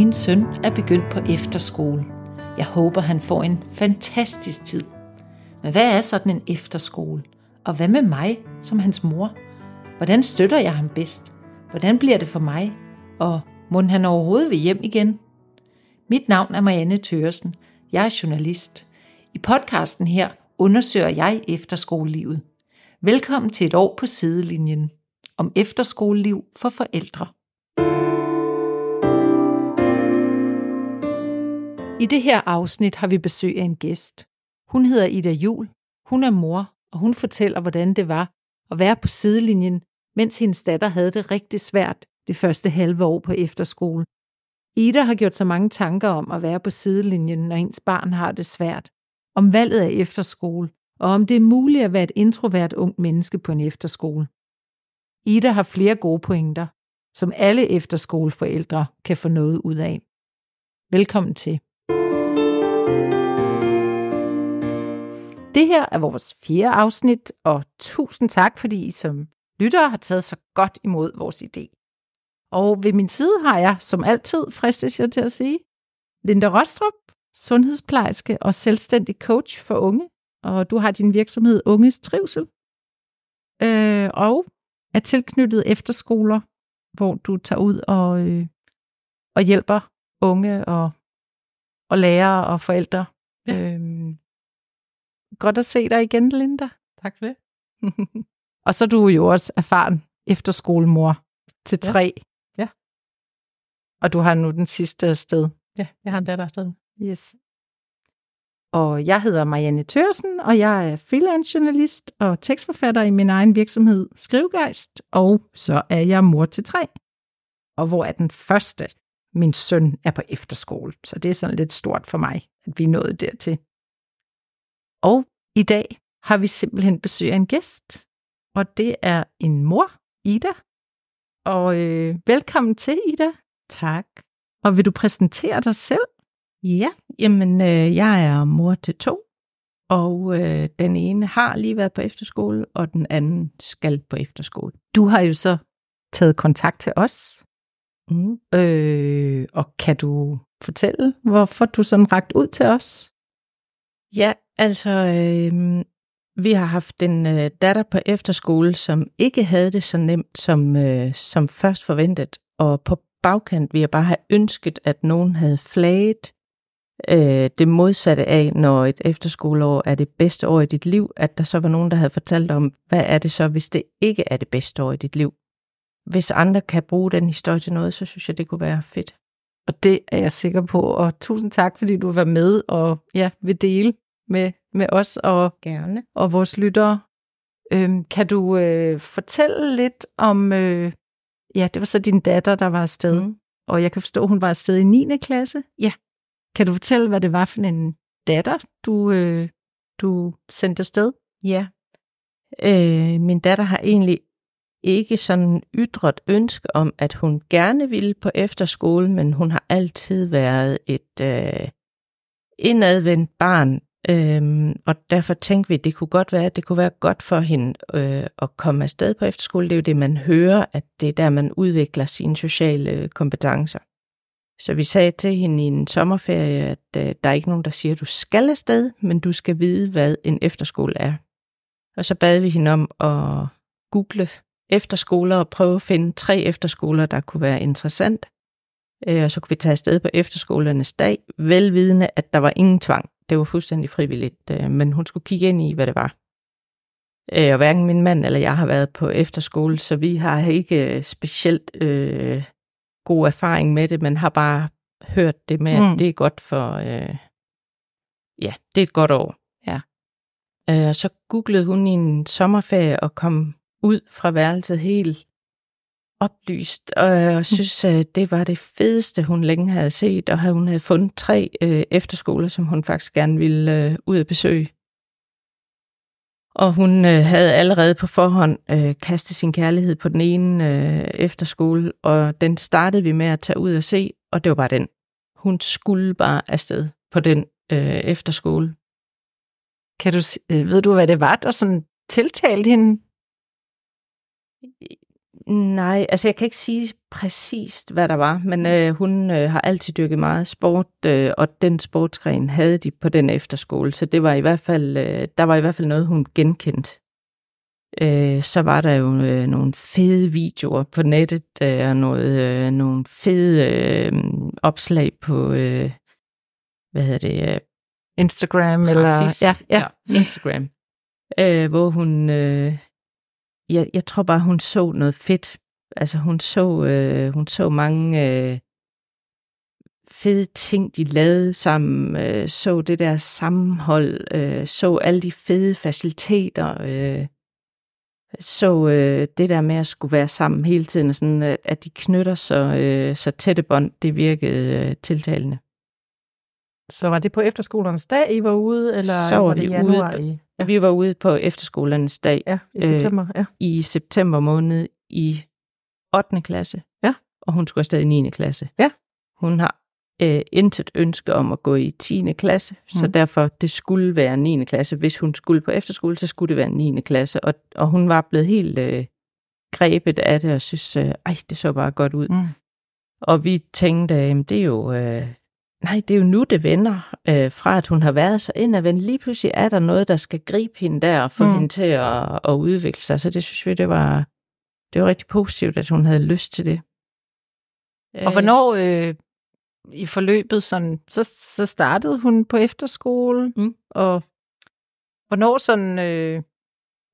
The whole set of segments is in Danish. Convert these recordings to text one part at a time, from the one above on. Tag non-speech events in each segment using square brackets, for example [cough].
Min søn er begyndt på efterskole. Jeg håber, han får en fantastisk tid. Men hvad er sådan en efterskole? Og hvad med mig som hans mor? Hvordan støtter jeg ham bedst? Hvordan bliver det for mig? Og må han overhovedet vil hjem igen? Mit navn er Marianne Tøresen. Jeg er journalist. I podcasten her undersøger jeg efterskolelivet. Velkommen til et år på sidelinjen om efterskoleliv for forældre. I det her afsnit har vi besøg af en gæst. Hun hedder Ida Jul. Hun er mor, og hun fortæller, hvordan det var at være på sidelinjen, mens hendes datter havde det rigtig svært det første halve år på efterskole. Ida har gjort så mange tanker om at være på sidelinjen, når ens barn har det svært. Om valget af efterskole, og om det er muligt at være et introvert ungt menneske på en efterskole. Ida har flere gode pointer, som alle efterskoleforældre kan få noget ud af. Velkommen til. Det her er vores fjerde afsnit, og tusind tak, fordi I som lyttere har taget så godt imod vores idé. Og ved min side har jeg, som altid, fristes jeg til at sige, Linda Rostrup, sundhedsplejerske og selvstændig coach for unge, og du har din virksomhed Unges Trivsel, øh, og er tilknyttet efterskoler, hvor du tager ud og, øh, og hjælper unge og, og lærere og forældre. Ja. Øh, Godt at se dig igen, Linda. Tak for det. [laughs] og så er du jo også erfaren efterskolemor til tre. Ja. ja. Og du har nu den sidste afsted. Ja, jeg har en datter afsted. Yes. Og jeg hedder Marianne Tørsen, og jeg er freelance journalist og tekstforfatter i min egen virksomhed Skrivgeist, og så er jeg mor til tre. Og hvor er den første? Min søn er på efterskole, så det er sådan lidt stort for mig, at vi er nået dertil. Og i dag har vi simpelthen besøg af en gæst, og det er en mor, Ida. Og øh, velkommen til, Ida. Tak. Og vil du præsentere dig selv? Ja, jamen øh, jeg er mor til to, og øh, den ene har lige været på efterskole, og den anden skal på efterskole. Du har jo så taget kontakt til os. Mm. Øh, og kan du fortælle, hvorfor du sådan ragt ud til os? Ja, altså, øh, vi har haft en øh, datter på efterskole, som ikke havde det så nemt som, øh, som først forventet. Og på bagkant vi har bare have ønsket, at nogen havde flaget øh, det modsatte af, når et efterskoleår er det bedste år i dit liv, at der så var nogen, der havde fortalt om, hvad er det så, hvis det ikke er det bedste år i dit liv. Hvis andre kan bruge den historie til noget, så synes jeg, det kunne være fedt. Og det er jeg sikker på, og tusind tak, fordi du var med og ja, vil dele med, med os og, Gerne. og vores lyttere. Øhm, kan du øh, fortælle lidt om, øh, ja, det var så din datter, der var afsted, mm. og jeg kan forstå, hun var afsted i 9. klasse. Ja. Kan du fortælle, hvad det var for en datter, du, øh, du sendte afsted? Ja. Øh, min datter har egentlig ikke sådan ytret ønske om, at hun gerne ville på efterskole, men hun har altid været et øh, indadvendt barn, Øhm, og derfor tænkte vi, at det kunne godt være, at det kunne være godt for hende øh, at komme afsted på efterskole. Det er jo det, man hører, at det er der, man udvikler sine sociale øh, kompetencer. Så vi sagde til hende i en sommerferie, at øh, der er ikke nogen, der siger, at du skal afsted, men du skal vide, hvad en efterskole er. Og så bad vi hende om at google efterskoler og prøve at finde tre efterskoler, der kunne være interessant. Øh, og så kunne vi tage afsted på efterskolernes dag, velvidende, at der var ingen tvang. Det var fuldstændig frivilligt, øh, men hun skulle kigge ind i, hvad det var. Øh, og hverken min mand eller jeg har været på efterskole, så vi har ikke øh, specielt øh, god erfaring med det, men har bare hørt det med, at mm. det er godt for, øh, ja, det er et godt år. Ja. Øh, og så googlede hun i en sommerferie og kom ud fra værelset helt oplyst, og jeg synes, at det var det fedeste, hun længe havde set, og hun havde fundet tre øh, efterskoler, som hun faktisk gerne ville øh, ud at besøge. Og hun øh, havde allerede på forhånd øh, kastet sin kærlighed på den ene øh, efterskole, og den startede vi med at tage ud og se, og det var bare den. Hun skulle bare afsted på den øh, efterskole. Kan du, øh, ved du, hvad det var, der sådan tiltalte hende? Nej, altså jeg kan ikke sige præcist, hvad der var, men øh, hun øh, har altid dyrket meget sport, øh, og den sportsgren havde de på den efterskole, så det var i hvert fald, øh, der var i hvert fald noget, hun genkendte. Øh, så var der jo øh, nogle fede videoer på nettet, øh, og noget, øh, nogle fede øh, opslag på, øh, hvad hedder det? Øh, Instagram Præcis. eller... Ja, ja. ja Instagram. Øh, hvor hun, øh, jeg, jeg tror bare, hun så noget fedt. Altså hun så, øh, hun så mange øh, fede ting, de lavede sammen, øh, så det der sammenhold, øh, så alle de fede faciliteter, øh, så øh, det der med at skulle være sammen hele tiden, sådan, at, at de knytter så, øh, så tætte bånd, det virkede øh, tiltalende. Så var det på efterskolernes dag, I var ude, eller Så var var det i januar? ude- i, Ja. Vi var ude på efterskolernes dag ja, i Øh, september, ja. i september måned i 8. klasse. Ja. Og hun skulle afsted i 9. klasse. Ja. Hun har øh, intet ønske om at gå i 10. klasse, mm. så Mm. derfor det skulle være 9. klasse. Hvis hun skulle på efterskole, så skulle det være 9. klasse. Og, og hun var blevet helt øh, grebet af det og synes, øh, ej, det så bare godt ud. Mm. Og vi tænkte, jamen det er jo, øh, nej, det er jo nu, det vender, øh, fra at hun har været så indadvendt. Lige pludselig er der noget, der skal gribe hende der og få Mm. hende til at, at udvikle sig. Så det synes vi, det var, det var rigtig positivt, at hun havde lyst til det. Og hvornår øh, i forløbet, sådan, så, så startede hun på efterskole, Mm. og hvornår sådan øh,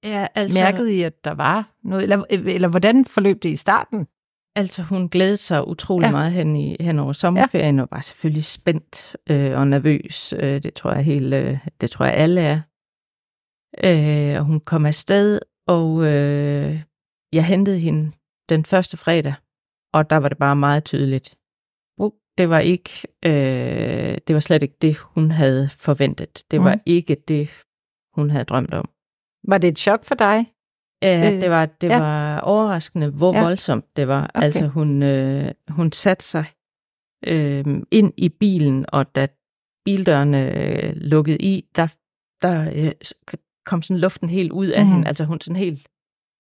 ja, altså, mærkede I, at der var noget, eller, eller hvordan forløb det i starten? Altså, hun glædede sig utrolig Ja. meget hen, i, hen over sommerferien, ja. og var selvfølgelig spændt øh, og nervøs. Øh, det tror jeg helt, øh, det tror jeg alle er. Øh, og hun kom afsted, og øh, jeg hentede hende den første fredag, og der var det bare meget tydeligt. Det var ikke, øh, det var slet ikke det, hun havde forventet. Det var Mm. ikke det, hun havde drømt om. Var det et chok for dig? Ja, Øh, det var, det ja. var overraskende, hvor Ja. voldsomt det var. Okay. Altså, hun, øh, hun satte sig øh, ind i bilen, og da bildørene øh, lukkede i, der, der øh, kom sådan luften helt ud af Mhm. mm. hende. Altså, hun sådan helt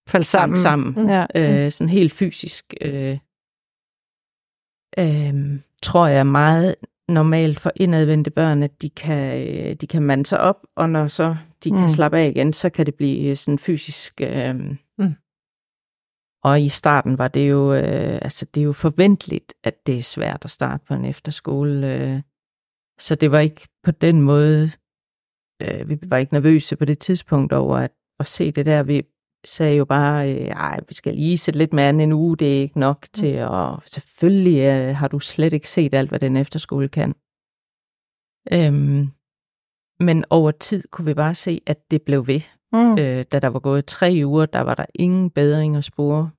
Faldt sammen, sammen. sammen Ja. øh, sådan helt fysisk. Øh, øh, tror jeg meget normalt for indadvendte børn, at de kan, øh, de kan mande sig op, og når så de kan Mm. slappe af igen, så kan det blive øh, sådan fysisk. Øh, Mm. Og i starten var det jo, øh, altså det er jo forventeligt, at det er svært at starte på en efterskole. Øh, så det var ikke på den måde, øh, vi var ikke nervøse på det tidspunkt over at, at se det der. Vi sagde jo bare, øh, ej, vi skal lige sætte lidt mere an en uge, det er ikke nok til, og selvfølgelig øh, har du slet ikke set alt, hvad den efterskole kan. Øhm, men over tid kunne vi bare se, at det blev ved. Mm. Øh, da der var gået tre uger, der var der ingen bedring at spore.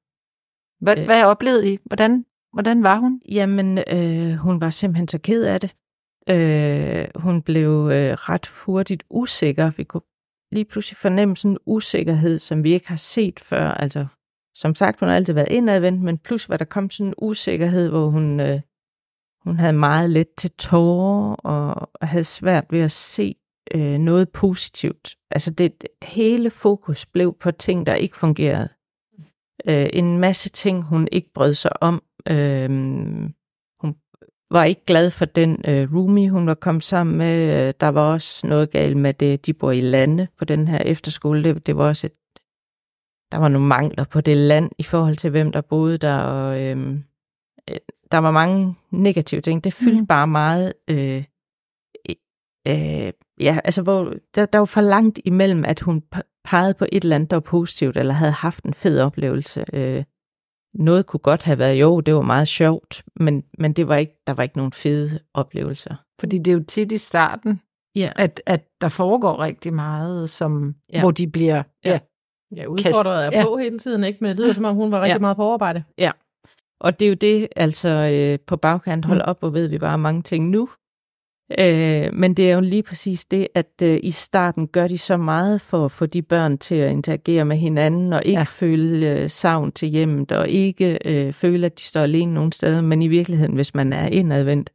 Hvad, øh. hvad oplevede I? Hvordan, hvordan var hun? Jamen, øh, hun var simpelthen så ked af det. Øh, hun blev øh, ret hurtigt usikker. Vi kunne lige pludselig fornemme sådan en usikkerhed, som vi ikke har set før. Altså, som sagt, hun har altid været indadvendt, men pludselig var der kommet sådan en usikkerhed, hvor hun, øh, hun havde meget let til tårer og havde svært ved at se øh, noget positivt. Altså, det hele fokus blev på ting, der ikke fungerede. Øh, en masse ting, hun ikke brød sig om. Øh, hun var ikke glad for den øh, roomie, hun var kommet sammen med. Øh, Der var også noget galt med det, de bor i lande på den her efterskole. Det, det var også et, der var nogle mangler på det land i forhold til, hvem der boede der, og øh, øh, der var mange negative ting. Det fyldte mm. bare meget. Øh, øh, ja, altså, hvor, der, der var for langt imellem, at hun pe- pegede på et eller andet, der var positivt, eller havde haft en fed oplevelse. Øh, noget kunne godt have været, jo, det var meget sjovt, men, men det var ikke, der var ikke nogen fede oplevelser. Fordi det er jo tit i starten, Ja. at, at der foregår rigtig meget, som, ja. Ja. hvor de bliver... Ja. Ja, udfordret er Ja. på hele tiden, ikke? Men det lyder som om, hun var rigtig Ja. meget på overarbejde. Og det er jo det, altså øh, på bagkant, hold op, hvor ved vi bare mange ting nu. Øh, men det er jo lige præcis det, at øh, i starten gør de så meget for at få de børn til at interagere med hinanden, og ikke Ja. føle øh, savn til hjemmet, og ikke øh, føle, at de står alene nogen steder. Men i virkeligheden, hvis man er indadvendt,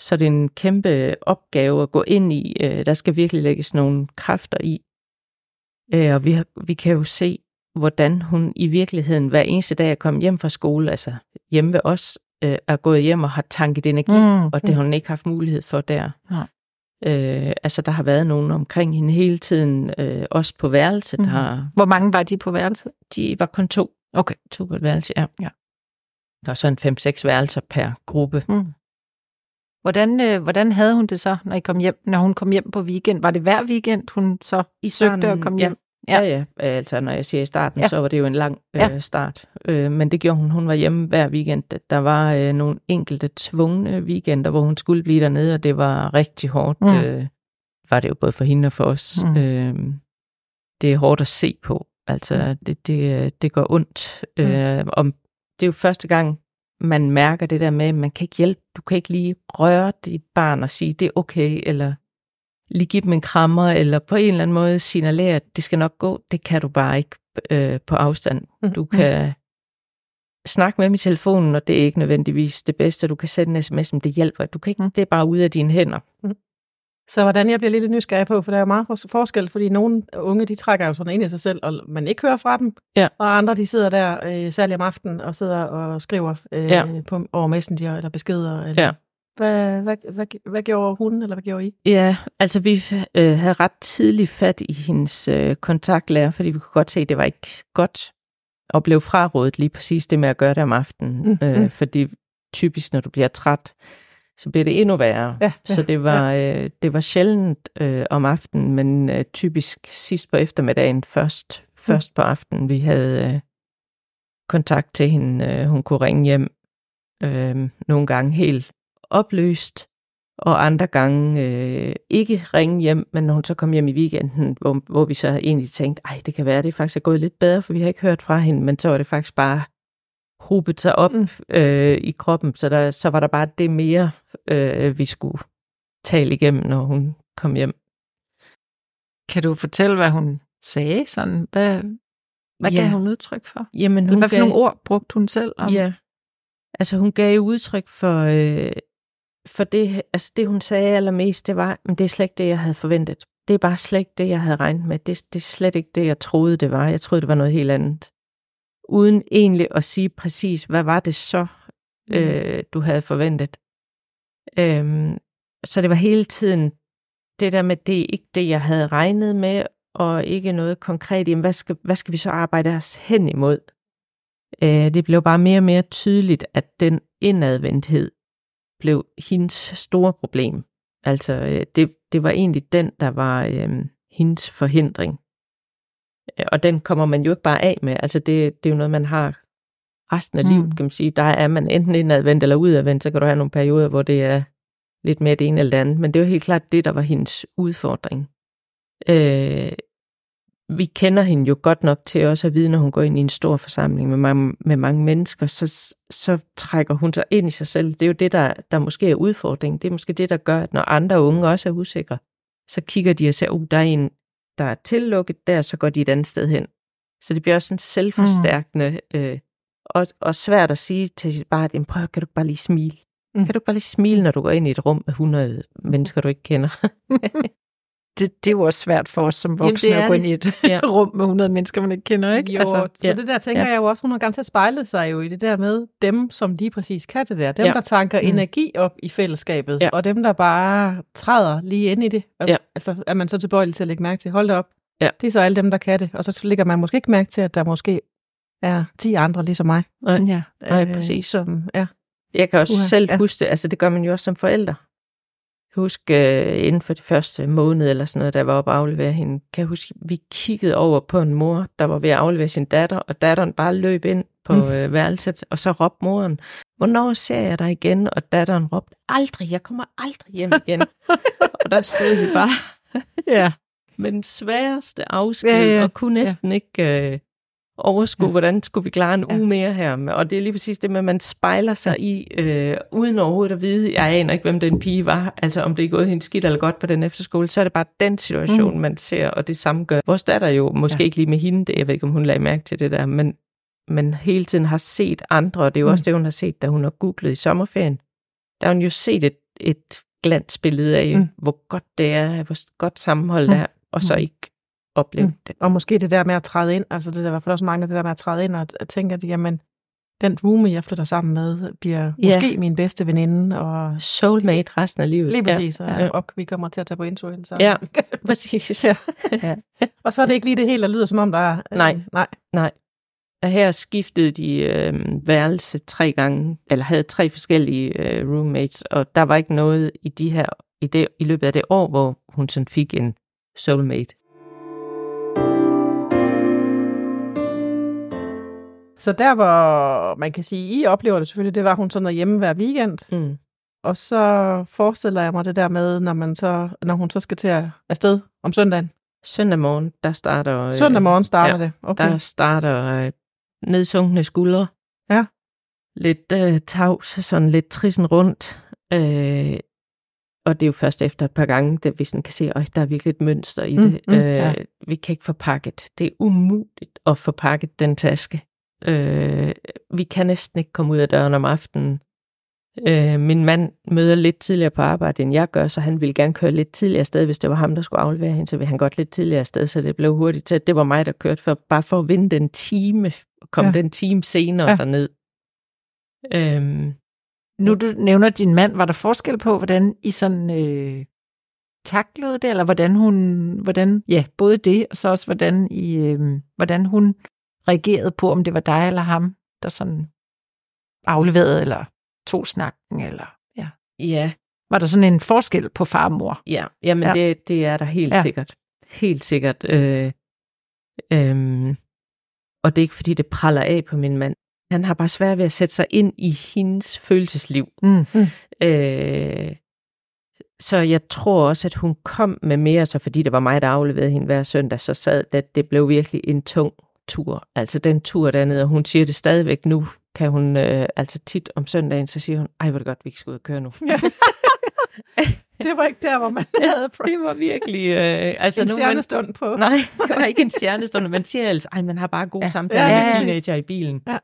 så er det en kæmpe opgave at gå ind i. Øh, der skal virkelig lægges nogle kræfter i. Øh, og vi, har, vi kan jo se hvordan hun i virkeligheden hver eneste dag er kommet hjem fra skole, altså hjemme ved os, øh, er gået hjem og har tanket energi, Mm, og det har hun ikke haft mulighed for der. Nej. Øh, altså, der har været nogen omkring hende hele tiden, øh, også på værelset. Mm. Har, Hvor mange var de på værelset? de var kun to. Okay. To på et værelse, ja. Ja. Der var sådan fem-seks værelser per gruppe. Mm. Hvordan, øh, hvordan havde hun det så, når, I kom hjem, når hun kom hjem på weekend? Var det hver weekend, hun så I søgte at komme hjem? Ja, ja, ja. Altså, når jeg siger i starten, Ja. så var det jo en lang øh, Ja. start. Øh, men det gjorde hun. Hun var hjemme hver weekend. Der var øh, nogle enkelte tvungne weekender, hvor hun skulle blive dernede, og det var rigtig hårdt. Mm. Mm. Øh, var det jo både for hende og for os. Mm. Mm. Øh, det er hårdt at se på. Altså, det, det, det gør ondt. Mm. Mm. Øh, om, det er jo første gang, man mærker det der med, at man kan ikke hjælpe, du kan ikke lige røre dit barn og sige, det er okay, eller lige give dem en krammer, eller på en eller anden måde signalere, at det skal nok gå. Det kan du bare ikke øh, på afstand. Mm. Du kan snakke med dem i telefonen, og det er ikke nødvendigvis det bedste. Du kan sende en sms, men det hjælper. Du kan ikke, Mm. det er bare ude af dine hænder. Så hvordan jeg bliver lidt nysgerrig på, for der er jo meget for- forskel, fordi nogle unge, de trækker jo sådan ind i sig selv, og man ikke hører fra dem, Ja. og andre, de sidder der, øh, særligt om aftenen, og sidder og skriver øh, Ja. på, over Messenger, eller beskeder. Eller, Ja. Hvad, hvad, hvad, hvad gjorde hun, eller hvad gjorde I? Ja, altså vi øh, havde ret tidligt fat i hendes øh, kontaktlærer, fordi vi kunne godt se, at det var ikke godt, og blev frarådet lige præcis det med at gøre det om aftenen. Mm, Øh, mm. fordi typisk, når du bliver træt, så bliver det endnu værre. Ja, så ja, det var, øh, det var sjældent øh, om aftenen, men øh, typisk sidst på eftermiddagen først, først på aftenen, vi havde øh, kontakt til hende. Øh, hun kunne ringe hjem øh, nogle gange helt opløst, og andre gange øh, ikke ringe hjem, men når hun så kom hjem i weekenden, hvor, hvor vi så egentlig tænkte, ej, det kan være, det faktisk er gået lidt bedre, for vi har ikke hørt fra hende, men så var det faktisk bare hobet sig op Mm. øh, i kroppen, så, der, så var der bare det mere, øh, vi skulle tale igennem, når hun kom hjem. Kan du fortælle, hvad hun sagde? Sådan, hvad hvad Ja. gav hun udtryk for? Jamen, hun hvad for gav, nogle ord brugte hun selv? Om? Ja, altså hun gav udtryk for, øh, for det, altså det, hun sagde allermest, det var, men det er slet ikke det, jeg havde forventet. Det er bare slet ikke det, jeg havde regnet med. Det, det er slet ikke det, jeg troede, det var. Jeg troede, det var noget helt andet. Uden egentlig at sige præcis, hvad var det så, Mm. øh, du havde forventet. Øhm, så det var hele tiden det der med, det er ikke det, jeg havde regnet med, og ikke noget konkret. Jamen, hvad skal, hvad skal vi så arbejde os hen imod? Øh, det blev bare mere og mere tydeligt, at den indadvendthed blev hendes store problem. Altså, øh, det, det var egentlig den, der var øh, hendes forhindring. Øh, Og den kommer man jo ikke bare af med. Altså, det, det er jo noget, man har resten af Mm. livet, kan man sige. Der er man enten indadvendt eller udadvendt, så kan du have nogle perioder, hvor det er lidt mere det ene eller det andet. Men det er jo helt klart det, der var hendes udfordring. Øh, vi kender hende jo godt nok til også at vide, når hun går ind i en stor forsamling med mange, med mange mennesker, så, så trækker hun sig ind i sig selv. Det er jo det, der, der måske er udfordringen. Det er måske det, der gør, at når andre unge også er usikre, så kigger de og siger, oh, der er en, der er tillukket der, så går de et andet sted hen. Så det bliver også sådan selvforstærkende mm. øh, og, og svært at sige til sit barn, "Jamen, prøv, kan du bare lige smile? Mm. Kan du bare lige smile, når du går ind i et rum med 100 mennesker, du ikke kender? [laughs] Det, det er jo også svært for os som Jamen, voksne er at gå ind i et Ja. [laughs] rum med 100 mennesker, man ikke kender, ikke? Jo, altså, så ja. det der tænker Ja. jeg jo også, hun har garanteret spejlet sig jo i det der med dem, som lige præcis kan det der. Dem, Ja. der tanker Mm. energi op i fællesskabet, Ja. og dem, der bare træder lige ind i det. Og, Ja. Altså er man så tilbøjelig til at lægge mærke til, hold da op, Ja. det er så alle dem, der kan det. Og så lægger man måske ikke mærke til, at der måske er 10 andre ligesom mig. Nej. Ja. Nej, præcis. Som, ja. Jeg kan også Uha, selv ja. huske det, altså det gør man jo også som forældre. Kan huske uh, inden for de første måned eller sådan noget, da jeg var oppe og aflevere hende, kan jeg huske, vi kiggede over på en mor, der var ved at aflevere sin datter, og datteren bare løb ind på Mm. uh, værelset, og så råbte moren, hvornår ser jeg dig igen? Og datteren råbte, aldrig, jeg kommer aldrig hjem igen. [laughs] og der stod vi bare ja. [laughs] med den sværeste afsked, ja. ja. og kunne næsten ja. ikke øh, overskue, Ja. ja. hvordan skulle vi klare en Ja. uge mere her. Og det er lige præcis det med, at man spejler sig i, øh, uden overhovedet at vide, jeg aner ikke, hvem den pige var, altså om det er gået hende skidt eller godt på den efterskole, så er det bare den situation, Mm. man ser, og det samme gør. Vores datter jo, måske Ja. ja. ikke lige med hende, det, jeg ved ikke, om hun lagde mærke til det der, men, men hele tiden har set andre, og det er jo Mm. også det, hun har set, da hun har googlet i sommerferien. Der har hun jo set et, et glansbillede af, Mm. hvor godt det er, hvor godt sammenhold Mm. der er, og så Mm. ikke opleve Mm. det. Og måske det der med at træde ind, altså det er der i hvert fald også mange, det der med at træde ind og at, tænke, at jamen, den roomie, jeg flytter sammen med, bliver Ja. måske min bedste veninde, og Soulmate resten af livet. lige præcis, Ja, ja, ja. og, og vi kommer til at tage på introen. Så. Ja. [laughs] Præcis. Ja. og så er det ikke lige det hele, der lyder som om, der er... øh, Nej. nej. Og her skiftede de øh, værelse tre gange, eller havde tre forskellige øh, roommates, og der var ikke noget i de her i, det, i løbet af det år, hvor hun sådan fik en soulmate. Så der, hvor man kan sige, I oplever det selvfølgelig, det var, at hun sådan er hjemme hver weekend. Mm. Og så forestiller jeg mig det der med, når, man så, når hun så skal til at afsted om søndagen. Søndag morgen, der starter... Øh, Søndag morgen starter ja, det. Okay. Der starter øh, nedsunkne skuldre. Ja. Lidt øh, tavs, sådan lidt trissen rundt. Øh, og det er jo først efter et par gange, at vi sådan kan se, at der er virkelig et mønster i Mm, det. mm, øh, ja. Vi kan ikke forpakke det. Det er umuligt at forpakke den taske. Øh, vi kan næsten ikke komme ud af døren om aftenen. Øh, min mand møder lidt tidligere på arbejde, end jeg gør, så han ville gerne køre lidt tidligere afsted. Hvis det var ham, der skulle aflevere hende, så ville han godt lidt tidligere afsted, så det blev hurtigt til, at det var mig, der kørte, for, bare for at vinde den time, og komme Ja. den time senere ja. derned. Øhm, Nu du nævner din mand, var der forskel på, hvordan I sådan øh, taklede det, eller hvordan hun, hvordan, ja, både det, og så også hvordan, I, øh, hvordan hun reagerede på, om det var dig eller ham, der sådan afleverede, eller tog snakken, eller ja. ja, Var der sådan en forskel på far og mor? Ja, jamen Ja. Det, det er der helt Ja. sikkert. Helt sikkert. Øh, øhm, og det er ikke, fordi det praller af på min mand. Han har bare svært ved at sætte sig ind i hendes følelsesliv. Mm. Øh, så jeg tror også, at hun kom med mere, så fordi det var mig, der afleverede hende hver søndag, så sad det, det blev virkelig en tung tur. Altså den tur dernede, og hun siger det stadigvæk nu, kan hun, øh, altså tit om søndagen, så siger hun, ej, hvor det godt, vi ikke skal ud og køre nu. Ja. [laughs] det var ikke der, hvor man [laughs] havde det var virkelig... Øh, altså, en man, stjernestund på. [laughs] Nej, det var ikke en stjernestund. Man siger altså, ej, man har bare gode Ja. samtaler ja, med ja. teenager i bilen. Ja.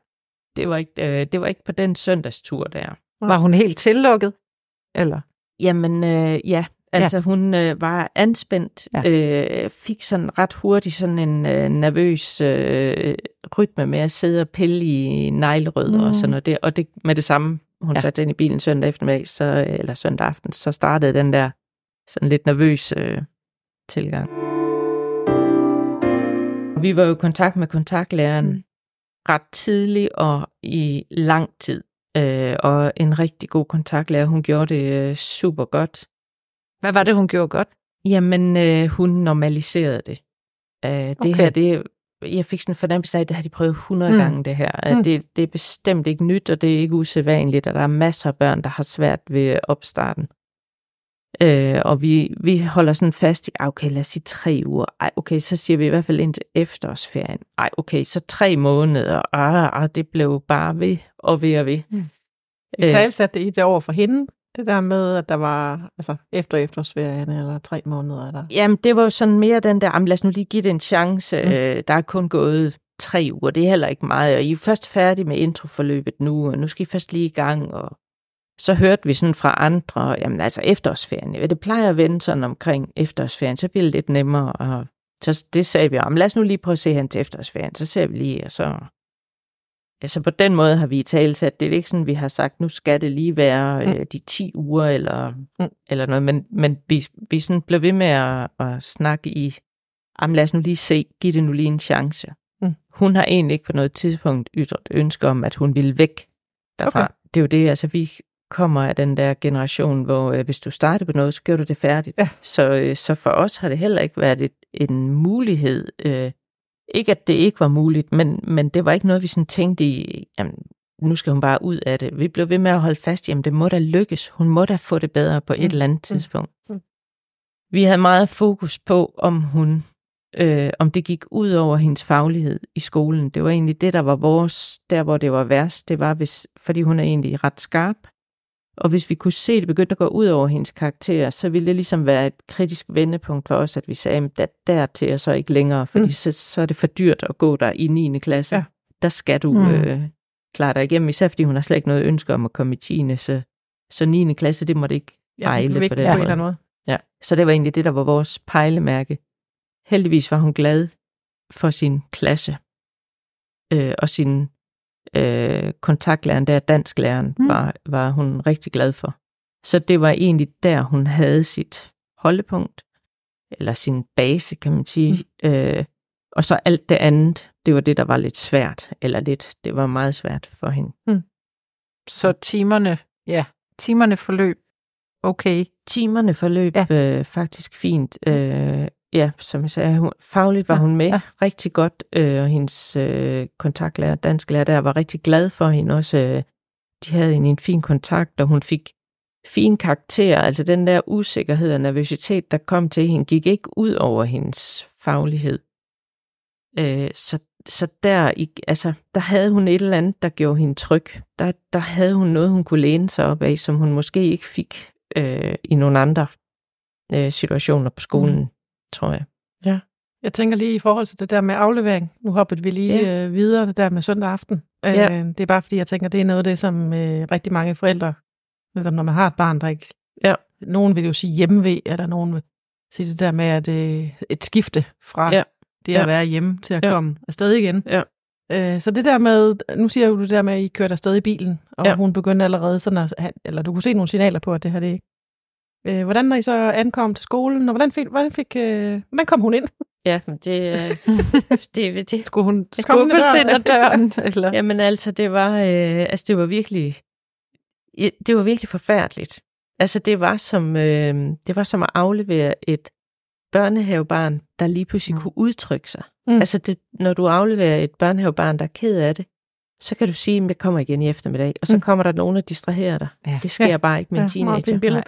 Det, var ikke, øh, det var ikke på den søndagstur der. Var hun helt tillukket? Eller? Jamen, øh, ja. Altså, ja. hun øh, var anspændt, ja. øh, fik sådan ret hurtigt sådan en øh, nervøs øh, rytme med at sidde og pille i neglerødder mm. og sådan noget. Det, og det, med det samme, hun Ja. satte ind i bilen søndag eftermiddag, så, eller søndag aften, så startede den der sådan lidt nervøs øh, tilgang. Vi var jo i kontakt med kontaktlæreren mm. ret tidligt og i lang tid. Øh, og en rigtig god kontaktlærer. Hun gjorde det øh, super godt. Hvad var det, hun gjorde godt? Jamen, øh, hun normaliserede det. Øh, det Okay. her, det jeg fik sådan en fornemmelse af, at det har de prøvet 100 Mm. gange det her. At Mm. det, det er bestemt ikke nyt, og det er ikke usædvanligt, og der er masser af børn, der har svært ved opstarten. Øh, og vi, vi holder sådan fast i, okay, lad os sige tre uger. Ej, okay, så siger vi i hvert fald ind til efterårsferien. Ej, okay, så tre måneder. Ah, ah, det blev bare ved og ved og ved. Mm. I talsatte det i det over for hende, det der med, at der var altså, efter efterårsferien eller tre måneder. Eller... Jamen, det var jo sådan mere den der, "Jamen, lad os nu lige give det en chance. Mm. Øh, der er kun gået tre uger, det er heller ikke meget, og I er først færdige med introforløbet nu, og nu skal I først lige i gang, og så hørte vi sådan fra andre, jamen altså efterårsferien, det plejer at vende sådan omkring efterårsferien, så bliver det lidt nemmere, og så det sagde vi om, lad os nu lige prøve at se hen til efterårsferien, så ser vi lige, og så... Ja, så på den måde har vi i tale sat, det er ikke sådan, vi har sagt, nu skal det lige være Mm. øh, de 10 uger, eller, Mm. eller noget, men, men vi, vi sådan blev ved med at, at snakke i, jamen lad os nu lige se, giv det nu lige en chance. Mm. Hun har egentlig ikke på noget tidspunkt ytret ønske om, at hun ville væk derfra. Okay. Det er jo det, altså vi kommer af den der generation, hvor øh, hvis du starter på noget, så gør du det færdigt. Ja. Så, øh, så for os har det heller ikke været et, en mulighed. Øh, ikke at det ikke var muligt, men, men det var ikke noget, vi sådan tænkte i, jamen, nu skal hun bare ud af det. Vi blev ved med at holde fast, jamen det må da lykkes. Hun må da få det bedre på et Mm. eller andet Mm. tidspunkt. Mm. Vi havde meget fokus på, om hun øh, om det gik ud over hendes faglighed i skolen. Det var egentlig det, der var vores, der hvor det var værst. Det var, hvis, fordi hun er egentlig ret skarp. Og hvis vi kunne se, at det begyndte at gå ud over hendes karakter, så ville det ligesom være et kritisk vendepunkt for os, at vi sagde, at der til og så ikke længere, fordi Mm. så, så er det for dyrt at gå der i 9. klasse. Ja. Der skal du Mm. øh, klare dig igennem, især fordi hun har slet ikke noget ønske om at komme i 10. Så, så 9. klasse, det måtte ikke Ja, det pejle på den en måde. måde. Ja, så det var egentlig det, der var vores pejlemærke heldigvis var hun glad for sin klasse øh, og sin øh, kontaktlæreren der, dansklæreren, Mm. mm. var, var hun rigtig glad for. Så det var egentlig der, hun havde sit holdepunkt, eller sin base, kan man sige. Mm. Øh, og så alt det andet, det var det, der var lidt svært, eller lidt, det var meget svært for hende. Så timerne, ja, timerne forløb okay. Timerne forløb ja. øh, faktisk fint. Øh, ja, som jeg sagde, hun, fagligt var Ja, hun med ja. rigtig godt, øh, og hendes øh, kontaktlærer, dansklærer der, var rigtig glad for hende også. Øh, de havde en, en fin kontakt, og hun fik fine karakterer. Altså den der usikkerhed og nervøsitet, der kom til hende, gik ikke ud over hendes faglighed. Øh, så, så der, altså, der havde hun et eller andet, der gjorde hende tryg. Der, der havde hun noget, hun kunne læne sig op af, som hun måske ikke fik øh, i nogle andre øh, situationer på skolen, mm. Tror jeg. Jeg tænker lige i forhold til det der med aflevering. Nu hoppede vi lige ja. øh, videre, det der med søndag aften. Øh, Ja. Det er bare fordi, jeg tænker, det er noget af det, som øh, rigtig mange forældre, netop når man har et barn, der ikke... Ja. Nogen vil jo sige hjemmevæg, eller nogen vil sige det der med, at øh, et skifte fra Ja. det at Ja. være hjemme til at Ja. komme afsted igen. Ja. Øh, så det der med, nu siger du det der med, at I kørte afsted i bilen, og Ja. hun begyndte allerede sådan at, eller du kunne se nogle signaler på, at det her det ikke. Øh, hvordan når I så ankom til skolen, og hvordan fik, hvordan fik øh, hvordan kom hun ind? Ja, det, øh, [laughs] det, det, Skulle hun skubbes døren. ind ad døren? Eller? [laughs] Jamen altså, det var, øh, altså, det var virkelig, det var virkelig forfærdeligt. Altså, det var som, øh, det var som at aflevere et børnehavebarn, der lige pludselig Mm. kunne udtrykke sig. Mm. Altså, det, når du afleverer et børnehavebarn, der er ked af det, så kan du sige, at jeg kommer igen i eftermiddag, og så Mm. mm. kommer der nogen og distraherer dig. Ja. Det sker Ja. bare ikke med en Ja, meget teenager.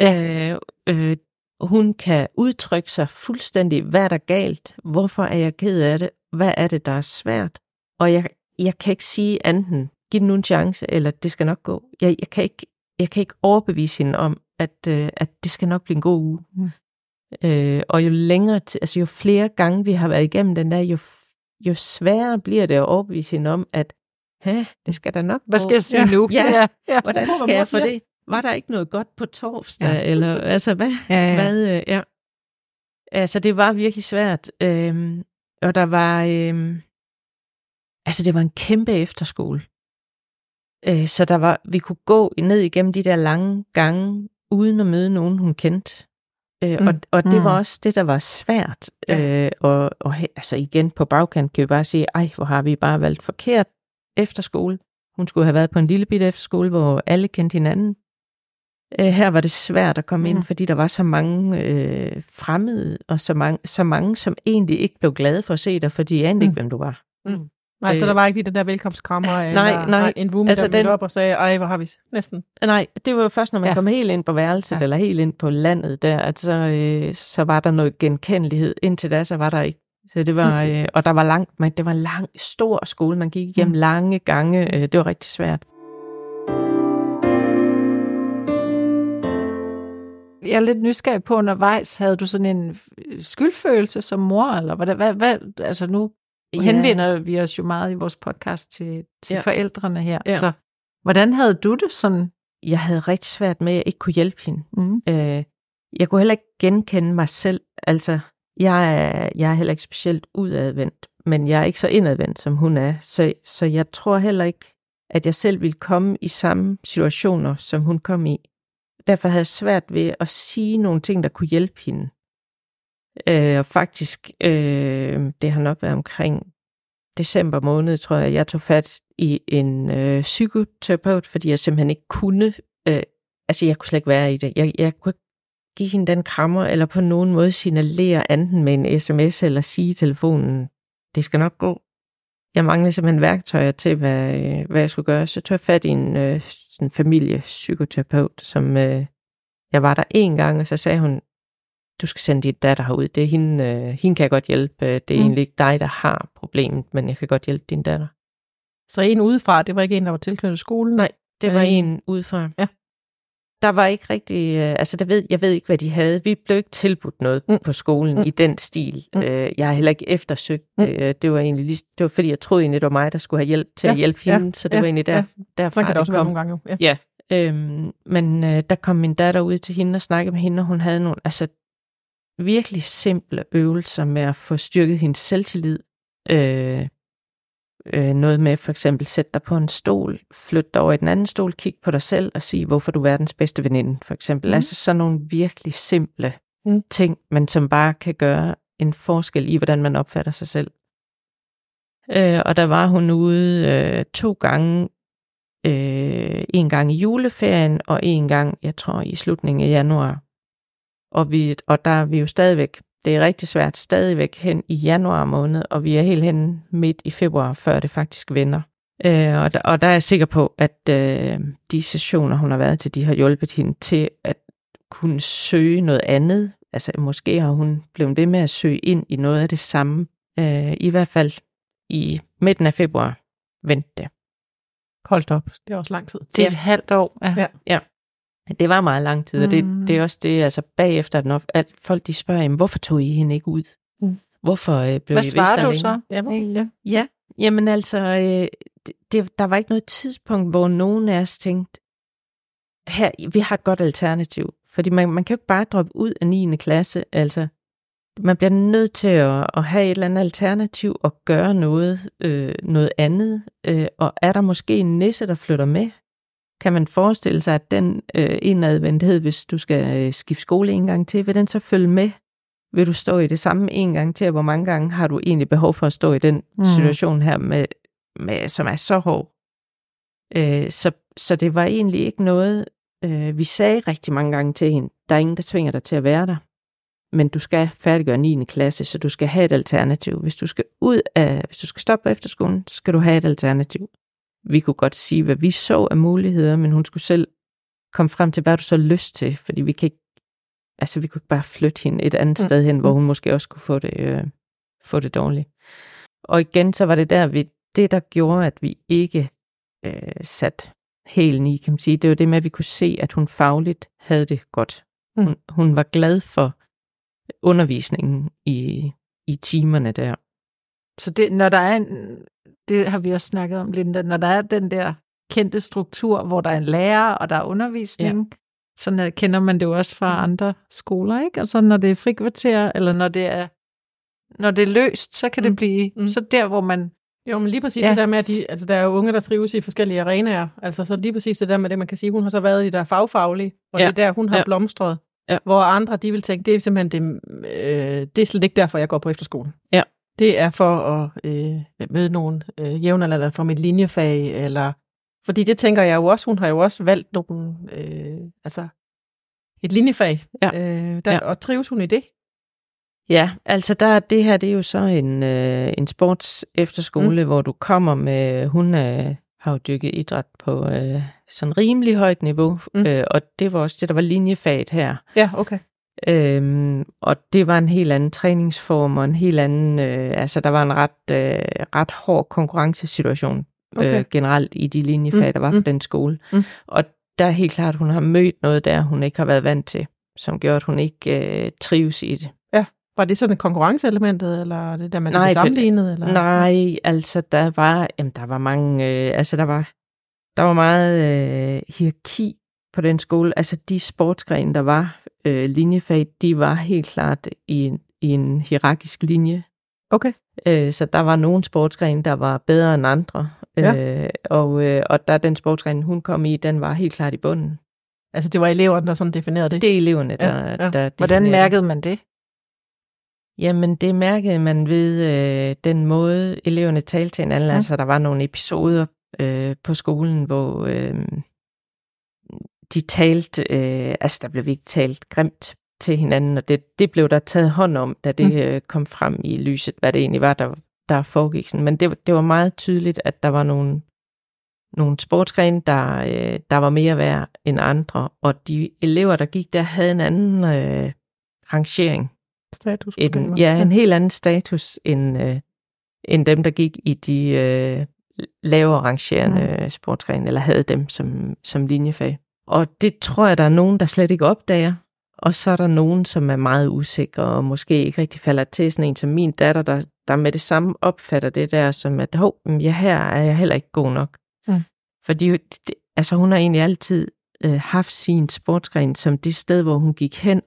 Øh, øh, hun kan udtrykke sig fuldstændig, hvad er der galt, hvorfor er jeg ked af det, hvad er det, der er svært, og jeg, jeg kan ikke sige anden, giv den nu en chance, eller det skal nok gå. Jeg, jeg, kan, ikke, jeg kan ikke overbevise hende om, at, øh, at det skal nok blive en god uge. Mm. Øh, og jo længere, altså jo flere gange vi har været igennem den der, jo, jo sværere bliver det at overbevise hende om, at Hæ, det skal da nok Hvad skal jeg sige Ja. nu? Ja. ja. Hvordan Hvad skal jeg få det? Var der ikke noget godt på torsdag? Ja. Eller, altså, hvad? Ja, ja. Hvad, øh, ja. Altså, det var virkelig svært. Øhm, og der var... Øhm, altså, det var en kæmpe efterskole. Øh, så der var, vi kunne gå ned igennem de der lange gange, uden at møde nogen, hun kendte. Øh, Mm. og, og det Mm. var også det, der var svært. Ja. Øh, og, og altså igen på bagkant kan vi bare sige, ej, hvor har vi bare valgt forkert efterskole. Hun skulle have været på en lille bitte efterskole, hvor alle kendte hinanden. Øh, her var det svært at komme mm. Mm. ind, fordi der var så mange øh, fremmede, og så mange, så mange, som egentlig ikke blev glade for at se dig, for de anede Mm. ikke, hvem du var. Nej, så Øh, der var ikke de der velkomstkrammer, [laughs] nej, eller nej. en room, Altså, der den- op og sagde, ej, hvor har vi næsten. Nej, det var jo først, når man Ja. kom helt ind på værelset, Ja. eller helt ind på landet der, at så, øh, så var der noget genkendelighed. Indtil da, så var der ikke. Så det var, øh, og der var langt, men det var en lang, stor skole. Man gik igennem Mm. lange gange. Øh, det var rigtig svært. Jeg er lidt nysgerrig på undervejs. Havde du sådan en øh, skyldfølelse som mor, eller hvad, hvad, hvad altså nu ja. henvender vi os jo meget i vores podcast til, til ja. Forældrene her. Ja. Så hvordan havde du det sådan? Jeg havde rigtig svært med, at jeg ikke kunne hjælpe hende. Mm. Øh, jeg kunne heller ikke genkende mig selv. Altså, jeg er, jeg er heller ikke specielt udadvendt, men jeg er ikke så indadvendt, som hun er. Så, så jeg tror heller ikke, at jeg selv ville komme i samme situationer, som hun kom i. Derfor havde jeg svært ved at sige nogle ting, der kunne hjælpe hende. Øh, og faktisk, øh, det har nok været omkring december måned, tror jeg, jeg tog fat i en øh, psykoterapeut, fordi jeg simpelthen ikke kunne, øh, altså jeg kunne slet ikke være i det. Jeg, jeg kunne ikke give hende den krammer, eller på nogen måde signalere anden med en sms, eller sige i telefonen, det skal nok gå. Jeg manglede simpelthen værktøjer til, hvad, øh, hvad jeg skulle gøre. Så tog jeg fat i en øh, sådan familiepsykoterapeut, som øh, jeg var der en gang, og så sagde hun, du skal sende dit datter herud. Det er hende, øh, hende kan jeg godt hjælpe. Det er Mm. egentlig ikke dig, der har problemet, men jeg kan godt hjælpe din datter. Så en udefra, det var ikke en, der var tilknyttet skolen? Nej, det var en- en udefra. Ja. Der var ikke rigtig, øh, altså der ved, jeg ved ikke, hvad de havde. Vi blev ikke tilbudt noget Mm. på skolen Mm. i den stil. Mm. Øh, jeg har heller ikke eftersøgt. Mm. Øh, det var egentlig lige, det var fordi, jeg troede egentlig, det var mig, der skulle have hjælp til Ja, at hjælpe ja, hende. Så det ja, var egentlig der, ja. derfra, Sådan kan det også være kom. nogle gange jo. Ja. Ja, øhm, men øh, der kom min datter ud til hende og snakkede med hende, og hun havde nogle, altså virkelig simple øvelser med at få styrket hendes selvtillid. Øh, øh, noget med for eksempel sætte dig på en stol, flytte dig over i den anden stol, kig på dig selv og sige, hvorfor du er verdens bedste veninde, for eksempel. Mm. Altså sådan nogle virkelig simple mm. ting, men som bare kan gøre en forskel i, hvordan man opfatter sig selv. Øh, og der var hun ude øh, to gange, øh, en gang i juleferien, og en gang, jeg tror, i slutningen af januar. Og, vi, og der er vi jo stadigvæk, det er rigtig svært, stadigvæk hen i januar måned, og vi er helt hen midt i februar, før det faktisk vender. Øh, og, der, og der er jeg sikker på, at øh, de sessioner, hun har været til, de har hjulpet hende til at kunne søge noget andet. Altså måske har hun blevet ved med at søge ind i noget af det samme. Øh, I hvert fald i midten af februar vendte det. Holdt op, det er også lang tid. Det er et halvt år. Ja. ja. ja. Det var meget lang tid, og det, mm. det er også det, altså bagefter, at, når, at folk de spørger, jamen, hvorfor tog I hende ikke ud? Mm. Hvorfor øh, blev Hvad I svarer du så? Ja, ja. ja, jamen altså, øh, det, det, der var ikke noget tidspunkt, hvor nogen af os tænkte, her, vi har et godt alternativ. Fordi man, man kan jo ikke bare droppe ud af 9. klasse, altså man bliver nødt til at, at have et eller andet alternativ og gøre noget, øh, noget andet. Øh, og er der måske en nisse, der flytter med? Kan man forestille sig, at den øh, indadvendthed, hvis du skal øh, skifte skole en gang til, vil den så følge med? Vil du stå i det samme en gang til, og hvor mange gange har du egentlig behov for at stå i den mm. situation her, med, med, som er så hård? Øh, så, så det var egentlig ikke noget, øh, vi sagde rigtig mange gange til hende, der er ingen, der tvinger dig til at være der men du skal færdiggøre 9. klasse, så du skal have et alternativ. Hvis du skal ud af, hvis du skal stoppe på efterskolen, så skal du have et alternativ. Vi kunne godt sige, hvad vi så af muligheder, men hun skulle selv komme frem til, hvad du så lyst til, fordi vi kan ikke, altså vi kunne ikke bare flytte hende et andet mm. sted hen, hvor hun måske også kunne få det, øh, få det dårligt. Og igen, så var det der, vi, det der gjorde, at vi ikke øh, sat helt i, kan man sige, det var det med, at vi kunne se, at hun fagligt havde det godt. Hun, mm. hun var glad for undervisningen i, i timerne der. Så det, når der er en, det har vi også snakket om, Linda, når der er den der kendte struktur, hvor der er en lærer, og der er undervisning, ja. sådan kender man det jo også fra mm. andre skoler, ikke? Altså når det er frikvarter, eller når det er, når det er løst, så kan mm. det blive, mm. så der, hvor man jo, men lige præcis ja. det der med, at de, altså, der er jo unge, der trives i forskellige arenaer. Altså, så lige præcis det der med det, man kan sige, hun har så været i der fagfaglige, og ja. det er der, hun har ja. blomstret. Ja. Hvor andre, de vil tænke, det er simpelthen det, øh, det er slet ikke derfor, jeg går på efterskolen. Ja. Det er for at øh, møde nogle øh, jævnaldrende fra mit linjefag, eller fordi det tænker jeg jo også, hun har jo også valgt nogle, øh, altså et linjefag, ja. øh, der, ja. og trives hun i det? Ja, altså der, det her det er jo så en, øh, en sports efterskole, mm. hvor du kommer med, hun er har jo dykket idræt på øh, sådan rimelig højt niveau, mm. øh, og det var også det, der var linjefaget her. Ja, okay. Øhm, og det var en helt anden træningsform, og en helt anden, øh, altså der var en ret, øh, ret hård konkurrencesituation øh, okay. øh, generelt i de linjefag, mm. der var på mm. den skole. Mm. Og der er helt klart, hun har mødt noget der, hun ikke har været vant til, som gjorde, at hun ikke øh, trives i det. Var det sådan et konkurrenceelementet, eller det der, man nej, sammenlignet? Eller? Nej, altså der var, jamen, der var mange, øh, altså der var, der var meget øh, hierarki på den skole. Altså de sportsgrene, der var øh, linjefag, de var helt klart i en, i en hierarkisk linje. Okay. Øh, så der var nogle sportsgrene, der var bedre end andre. Ja. Øh, og, øh, og der den sportsgren, hun kom i, den var helt klart i bunden. Altså det var eleverne, der sådan definerede det? Det er eleverne, der, ja, ja. der Hvordan mærkede man det? Jamen, det mærkede man ved øh, den måde, eleverne talte til hinanden. Ja. Altså, der var nogle episoder øh, på skolen, hvor øh, de talte, øh, altså der blev ikke talt grimt til hinanden, og det, det blev der taget hånd om, da det mm. øh, kom frem i lyset, hvad det egentlig var, der, der foregik. Sådan. Men det, det var meget tydeligt, at der var nogle, nogle sportsgrene, der, øh, der var mere værd end andre, og de elever, der gik der, havde en anden øh, rangering status. En, ja, en helt anden status end, øh, end dem, der gik i de øh, lavere rangerende mm. sportsgrene, eller havde dem som, som linjefag. Og det tror jeg, der er nogen, der slet ikke opdager. Og så er der nogen, som er meget usikre, og måske ikke rigtig falder til sådan en som min datter, der, der med det samme opfatter det der, som at, hov, ja, her er jeg heller ikke god nok. Mm. Fordi det, altså, hun har egentlig altid øh, haft sin sportsgren som det sted, hvor hun gik hen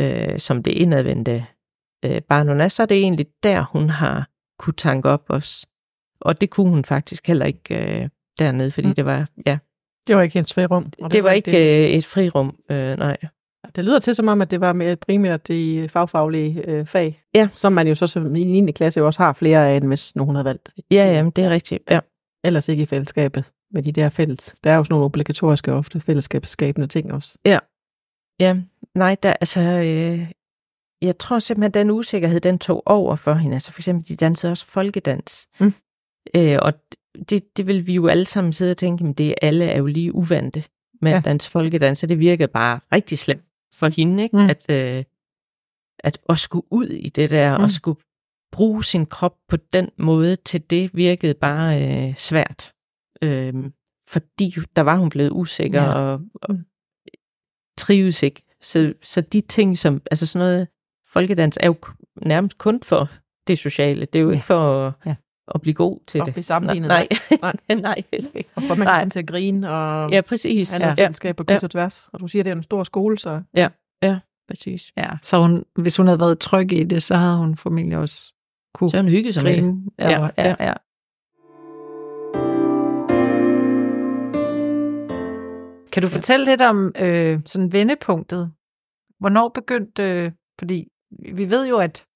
øh, som det indadvendte øh, barn hun er, så er det egentlig der, hun har kunne tanke op også. Og det kunne hun faktisk heller ikke øh, dernede, fordi mm. det var, ja. Det var ikke hendes frirum. Det, det var ikke det. Øh, et frirum, øh, nej. Det lyder til som om, at det var mere primært de fagfaglige øh, fag, ja. som man jo så som i 9. klasse jo også har flere af, end hvis nogen havde valgt. Ja, ja, det er rigtigt. Ja. Ellers ikke i fællesskabet med de der fælles. Der er jo sådan nogle obligatoriske ofte fællesskabsskabende ting også. Ja. Ja, nej, der, altså, øh, jeg tror simpelthen, at den usikkerhed, den tog over for hende. Altså for eksempel, de dansede også folkedans. Mm. Øh, og det, det vil vi jo alle sammen sidde og tænke, men det alle er jo lige uvante med ja. at danse folkedans, så det virkede bare rigtig slemt for hende, ikke? Mm. At, øh, at at skulle ud i det der, mm. og skulle bruge sin krop på den måde, til det virkede bare øh, svært. Øh, fordi der var hun blevet usikker ja. og, og mm. trives ikke. Så, så de ting, som, altså sådan noget, folkedans er jo nærmest kun for det sociale. Det er jo ja. ikke for at, ja. At blive god til og det. blive sammenlignet. Nej, [laughs] nej, nej. Og for man kan til at grine og ja, præcis. have noget ja. fællesskab på kryds og tværs. Og du siger, at det er en stor skole, så... Ja, ja, præcis. Ja, så hun, hvis hun havde været tryg i det, så havde hun formentlig også kunne så hun hygge sig grine. med det. Ja, ja, ja. ja. Kan du fortælle lidt om øh, sådan vendepunktet? Hvornår begyndte, øh, fordi vi ved jo, at,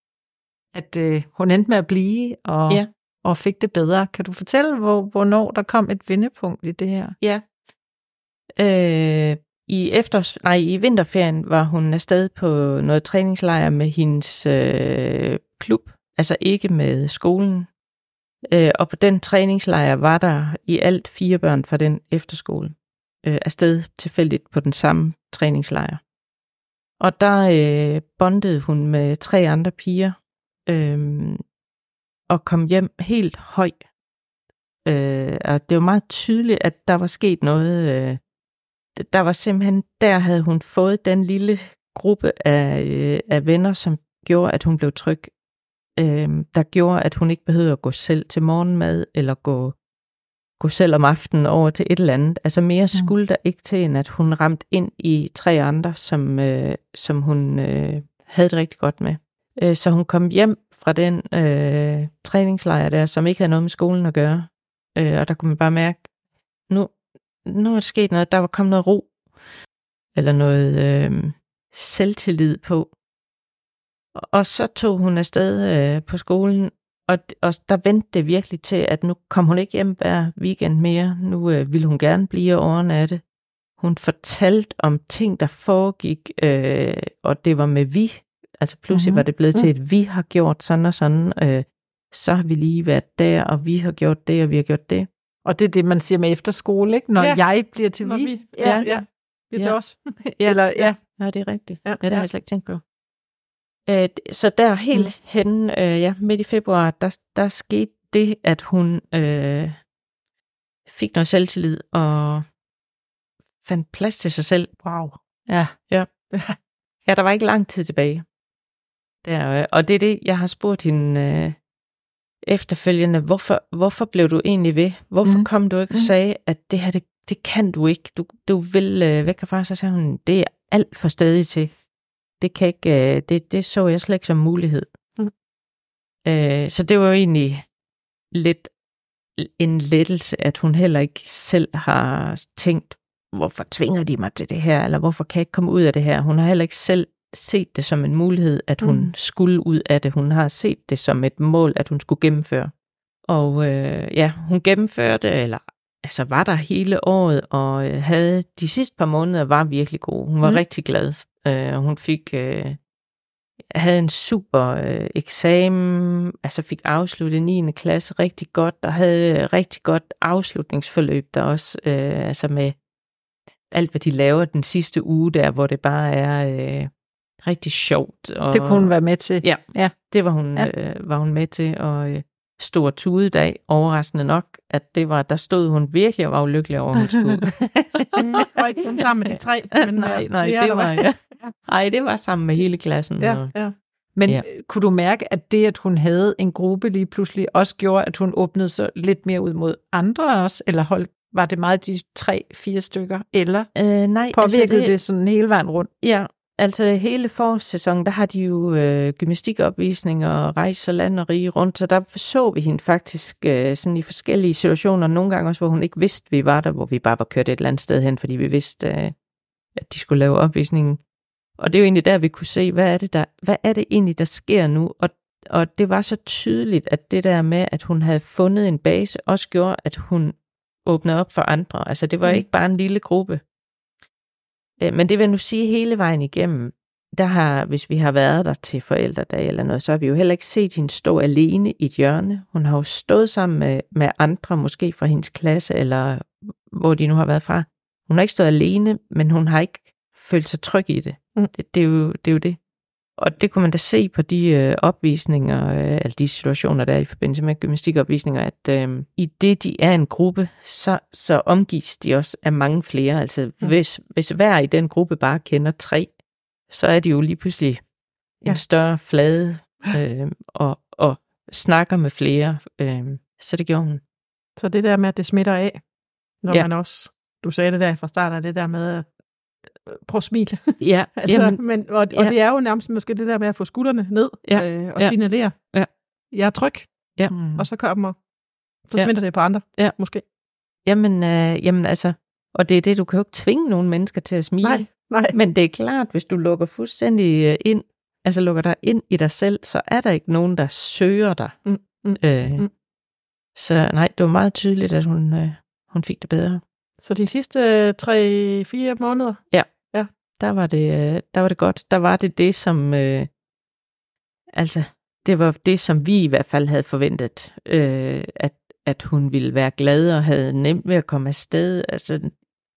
at øh, hun endte med at blive og, ja og fik det bedre. Kan du fortælle, hvor, hvornår der kom et vendepunkt i det her? Ja. Øh, i, efters, nej, I vinterferien var hun afsted på noget træningslejr med hendes øh, klub, altså ikke med skolen. Øh, og på den træningslejr var der i alt fire børn fra den efterskole øh, afsted tilfældigt på den samme træningslejr. Og der øh, bondede hun med tre andre piger øh, og kom hjem helt høj. Øh, og det var meget tydeligt, at der var sket noget. Øh, der var simpelthen, der havde hun fået den lille gruppe af, øh, af venner, som gjorde, at hun blev tryg. Øh, der gjorde, at hun ikke behøvede at gå selv til morgenmad, eller gå gå selv om aftenen over til et eller andet. Altså mere mm. skulle der ikke til, end at hun ramte ind i tre andre, som, øh, som hun øh, havde det rigtig godt med. Øh, så hun kom hjem fra den øh, træningslejr der, som ikke havde noget med skolen at gøre. Øh, og der kunne man bare mærke, nu, nu er der sket noget, der var kommet noget ro, eller noget øh, selvtillid på. Og så tog hun afsted øh, på skolen og, og der vendte det virkelig til, at nu kom hun ikke hjem hver weekend mere. Nu øh, ville hun gerne blive overnatte. Hun fortalte om ting, der foregik, øh, og det var med vi. Altså pludselig mm-hmm. var det blevet til, at vi har gjort sådan og sådan. Øh, så har vi lige været der, og vi har gjort det, og vi har gjort det. Og det er det, man siger med efterskole, ikke? Når ja. jeg bliver til Når vi. vi. Ja, ja. ja. Det er til os. [laughs] ja. Eller, ja. ja, det er rigtigt. Ja, ja det har jeg slet ikke tænkt på. Øh, så der helt mm. hen, øh, ja, midt i februar, der, der skete det, at hun øh, fik noget selvtillid og fandt plads til sig selv. Wow. Ja. Ja, ja der var ikke lang tid tilbage. Der, øh, og det er det, jeg har spurgt hende øh, efterfølgende. Hvorfor, hvorfor blev du egentlig ved? Hvorfor mm. kom du ikke og mm. sagde, at det her, det, det kan du ikke. Du, du vil øh, væk herfra. Så sagde hun, det er alt for stadig til det, kan ikke, øh, det, det så jeg slet ikke som mulighed. Mm. Øh, så det var jo egentlig lidt en lettelse, at hun heller ikke selv har tænkt, hvorfor tvinger de mig til det her, eller hvorfor kan jeg ikke komme ud af det her. Hun har heller ikke selv set det som en mulighed, at hun mm. skulle ud af det. Hun har set det som et mål, at hun skulle gennemføre. Og øh, ja, hun gennemførte, eller altså var der hele året, og øh, havde de sidste par måneder var virkelig gode. Hun var mm. rigtig glad Øh, hun fik øh, havde en super øh, eksamen, altså fik afsluttet 9. klasse rigtig godt, og havde rigtig godt afslutningsforløb der også, øh, altså med alt, hvad de laver den sidste uge der, hvor det bare er øh, rigtig sjovt. Og, det kunne hun være med til. Ja, ja. det var hun, ja. øh, var hun med til, og øh, stor tudedag, overraskende nok, at det var, der stod hun virkelig og var ulykkelig over, at hun skulle. [laughs] og ikke kun sammen med de tre. Men, [laughs] nej, nej, det var, ja. Ej, det var sammen med hele klassen. Ja, ja. Men ja. kunne du mærke, at det, at hun havde en gruppe lige pludselig, også gjorde, at hun åbnede sig lidt mere ud mod andre også? Eller holdt, var det meget de tre, fire stykker? Eller øh, nej, påvirkede altså det, det sådan hele vejen rundt? Ja, altså hele forårssæsonen, der har de jo øh, gymnastikopvisninger og rejser land og rige rundt, så der så vi hende faktisk øh, sådan i forskellige situationer, nogle gange også, hvor hun ikke vidste, vi var der, hvor vi bare var kørt et eller andet sted hen, fordi vi vidste, øh, at de skulle lave opvisningen. Og det er jo egentlig der, vi kunne se, hvad er det, der, hvad er det egentlig, der sker nu? Og, og det var så tydeligt, at det der med, at hun havde fundet en base, også gjorde, at hun åbnede op for andre. Altså det var mm. ikke bare en lille gruppe. Øh, men det vil nu sige hele vejen igennem, der har, hvis vi har været der til forældredag eller noget, så har vi jo heller ikke set hende stå alene i et hjørne. Hun har jo stået sammen med, med andre, måske fra hendes klasse, eller hvor de nu har været fra. Hun har ikke stået alene, men hun har ikke følt sig tryg i det. Mm. Det, det, er jo, det er jo det. Og det kunne man da se på de øh, opvisninger, øh, eller de situationer, der er i forbindelse med gymnastikopvisninger, at øh, i det, de er en gruppe, så, så omgives de også af mange flere. Altså mm. hvis, hvis hver i den gruppe bare kender tre, så er de jo lige pludselig en ja. større flade øh, og, og snakker med flere. Øh, så det gjorde hun. Så det der med, at det smitter af, når ja. man også, du sagde det der fra start af, det der med, prøv at smile. Ja. [laughs] altså, jamen, men, og, og ja. det er jo nærmest måske det der med at få skuldrene ned ja. øh, og ja. signalere, ja. jeg er tryg, ja. og så kommer så ja. smitter det på andre, ja. måske. Jamen, øh, jamen altså, og det er det, du kan jo ikke tvinge nogen mennesker til at smile. Nej, nej. Men det er klart, hvis du lukker fuldstændig øh, ind, altså lukker dig ind i dig selv, så er der ikke nogen, der søger dig. Mm, mm, øh, mm. Så nej, det var meget tydeligt, at hun, øh, hun fik det bedre. Så de sidste tre-fire måneder? Ja. Der var det, øh, der var det godt. Der var det det, som... Øh, altså, det var det, som vi i hvert fald havde forventet. Øh, at, at hun ville være glad og havde nemt ved at komme afsted. Altså,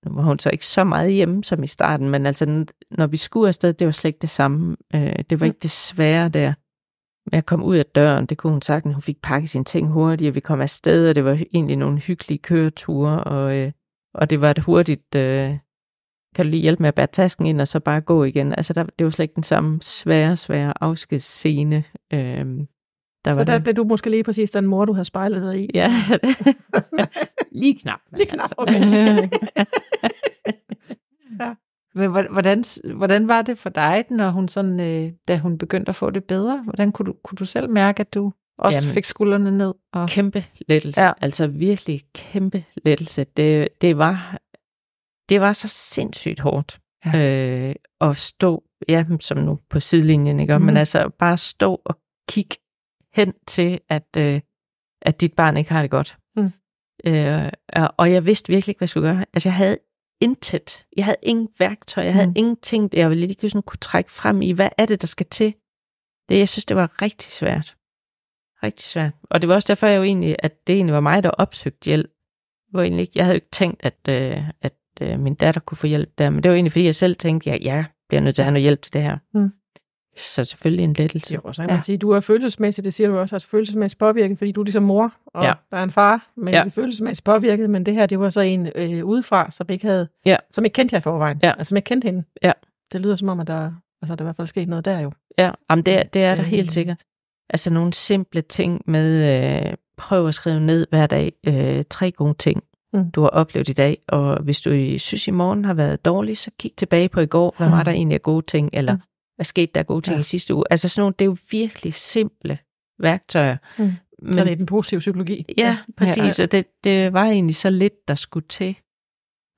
nu var hun så ikke så meget hjemme som i starten, men altså, når vi skulle afsted, det var slet ikke det samme. Øh, det var mm. ikke det svære der med at komme ud af døren. Det kunne hun sagtens. Hun fik pakket sine ting hurtigt, og vi kom afsted, og det var egentlig nogle hyggelige køreture, og... Øh, og det var et hurtigt, øh, kan du lige hjælpe med at bære tasken ind, og så bare gå igen. Altså, der, det var slet ikke den samme svære, svære afskedsscene. Øh, der så var der det. blev du måske lige præcis den mor, du havde spejlet dig i? Ja, [laughs] lige knap. Lige knap, altså. okay. [laughs] ja. Men hvordan, hvordan var det for dig, når hun sådan, øh, da hun begyndte at få det bedre? Hvordan kunne du, kunne du selv mærke, at du også Jamen, fik skuldrene ned. Og... Kæmpe lettelse. Ja. Altså virkelig kæmpe lettelse. Det, det, var, det var så sindssygt hårdt ja. øh, at stå, ja, som nu på sidelinjen, ikke? Mm. men altså bare stå og kigge hen til, at, øh, at dit barn ikke har det godt. Mm. Øh, og jeg vidste virkelig ikke, hvad jeg skulle gøre. Altså jeg havde intet. Jeg havde ingen værktøj. Jeg havde mm. ingenting, jeg ville lige sådan kunne trække frem i. Hvad er det, der skal til? Det, jeg synes, det var rigtig svært rigtig svært. Og det var også derfor, jeg jo egentlig, at det egentlig var mig, der opsøgte hjælp. Var egentlig ikke, jeg havde jo ikke tænkt, at, øh, at øh, min datter kunne få hjælp der, men det var egentlig, fordi jeg selv tænkte, ja, jeg bliver nødt til at have noget hjælp til det her. Mm. Så selvfølgelig en lettelse. Jo, så kan man ja. sige, du er følelsesmæssigt, det siger du også, altså følelsesmæssigt påvirket, fordi du er ligesom mor, og ja. der er en far, men ja. følelsesmæssigt påvirket, men det her, det var så en øh, udefra, som ikke havde, ja. som ikke kendte jer i forvejen, ja. altså som ikke kendte hende. Ja. Det lyder som om, at der, altså, der i hvert fald sket noget der jo. Ja, Jamen, det, det er der helt sikkert. Altså nogle simple ting med, øh, prøv at skrive ned hver dag øh, tre gode ting, mm. du har oplevet i dag. Og hvis du synes i morgen har været dårlig, så kig tilbage på i går, hvad var der egentlig af gode ting, eller mm. hvad skete der af gode ting ja. i sidste uge. Altså sådan nogle, det er jo virkelig simple værktøjer. Mm. Men, så det er den positive psykologi. Ja, præcis. Ja. Og det, det var egentlig så lidt, der skulle til.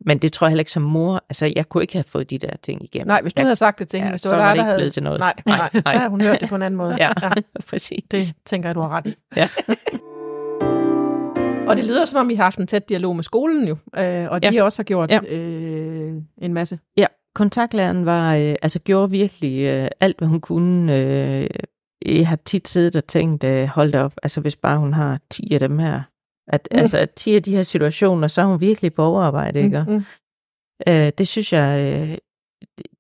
Men det tror jeg heller ikke som mor. Altså, jeg kunne ikke have fået de der ting igennem. Nej, hvis du jeg, havde sagt det til hende. Ja, hvis du så var, var det ikke havde... blevet til noget. Nej, nej, nej, så havde hun hørt det på en anden måde. ja, ja, [laughs] præcis. Det tænker jeg, du har ret i. Ja. [laughs] og det lyder som om, I har haft en tæt dialog med skolen jo, øh, og de ja. også har gjort ja. øh, en masse. Ja, kontaktlæreren var, øh, altså gjorde virkelig øh, alt, hvad hun kunne. Øh, jeg har tit siddet og tænkt, øh, hold da op, altså hvis bare hun har 10 af dem her, at, mm. altså, at 10 af de her situationer, så er hun virkelig på overarbejde, ikke? Mm, mm. Øh, det synes jeg, øh,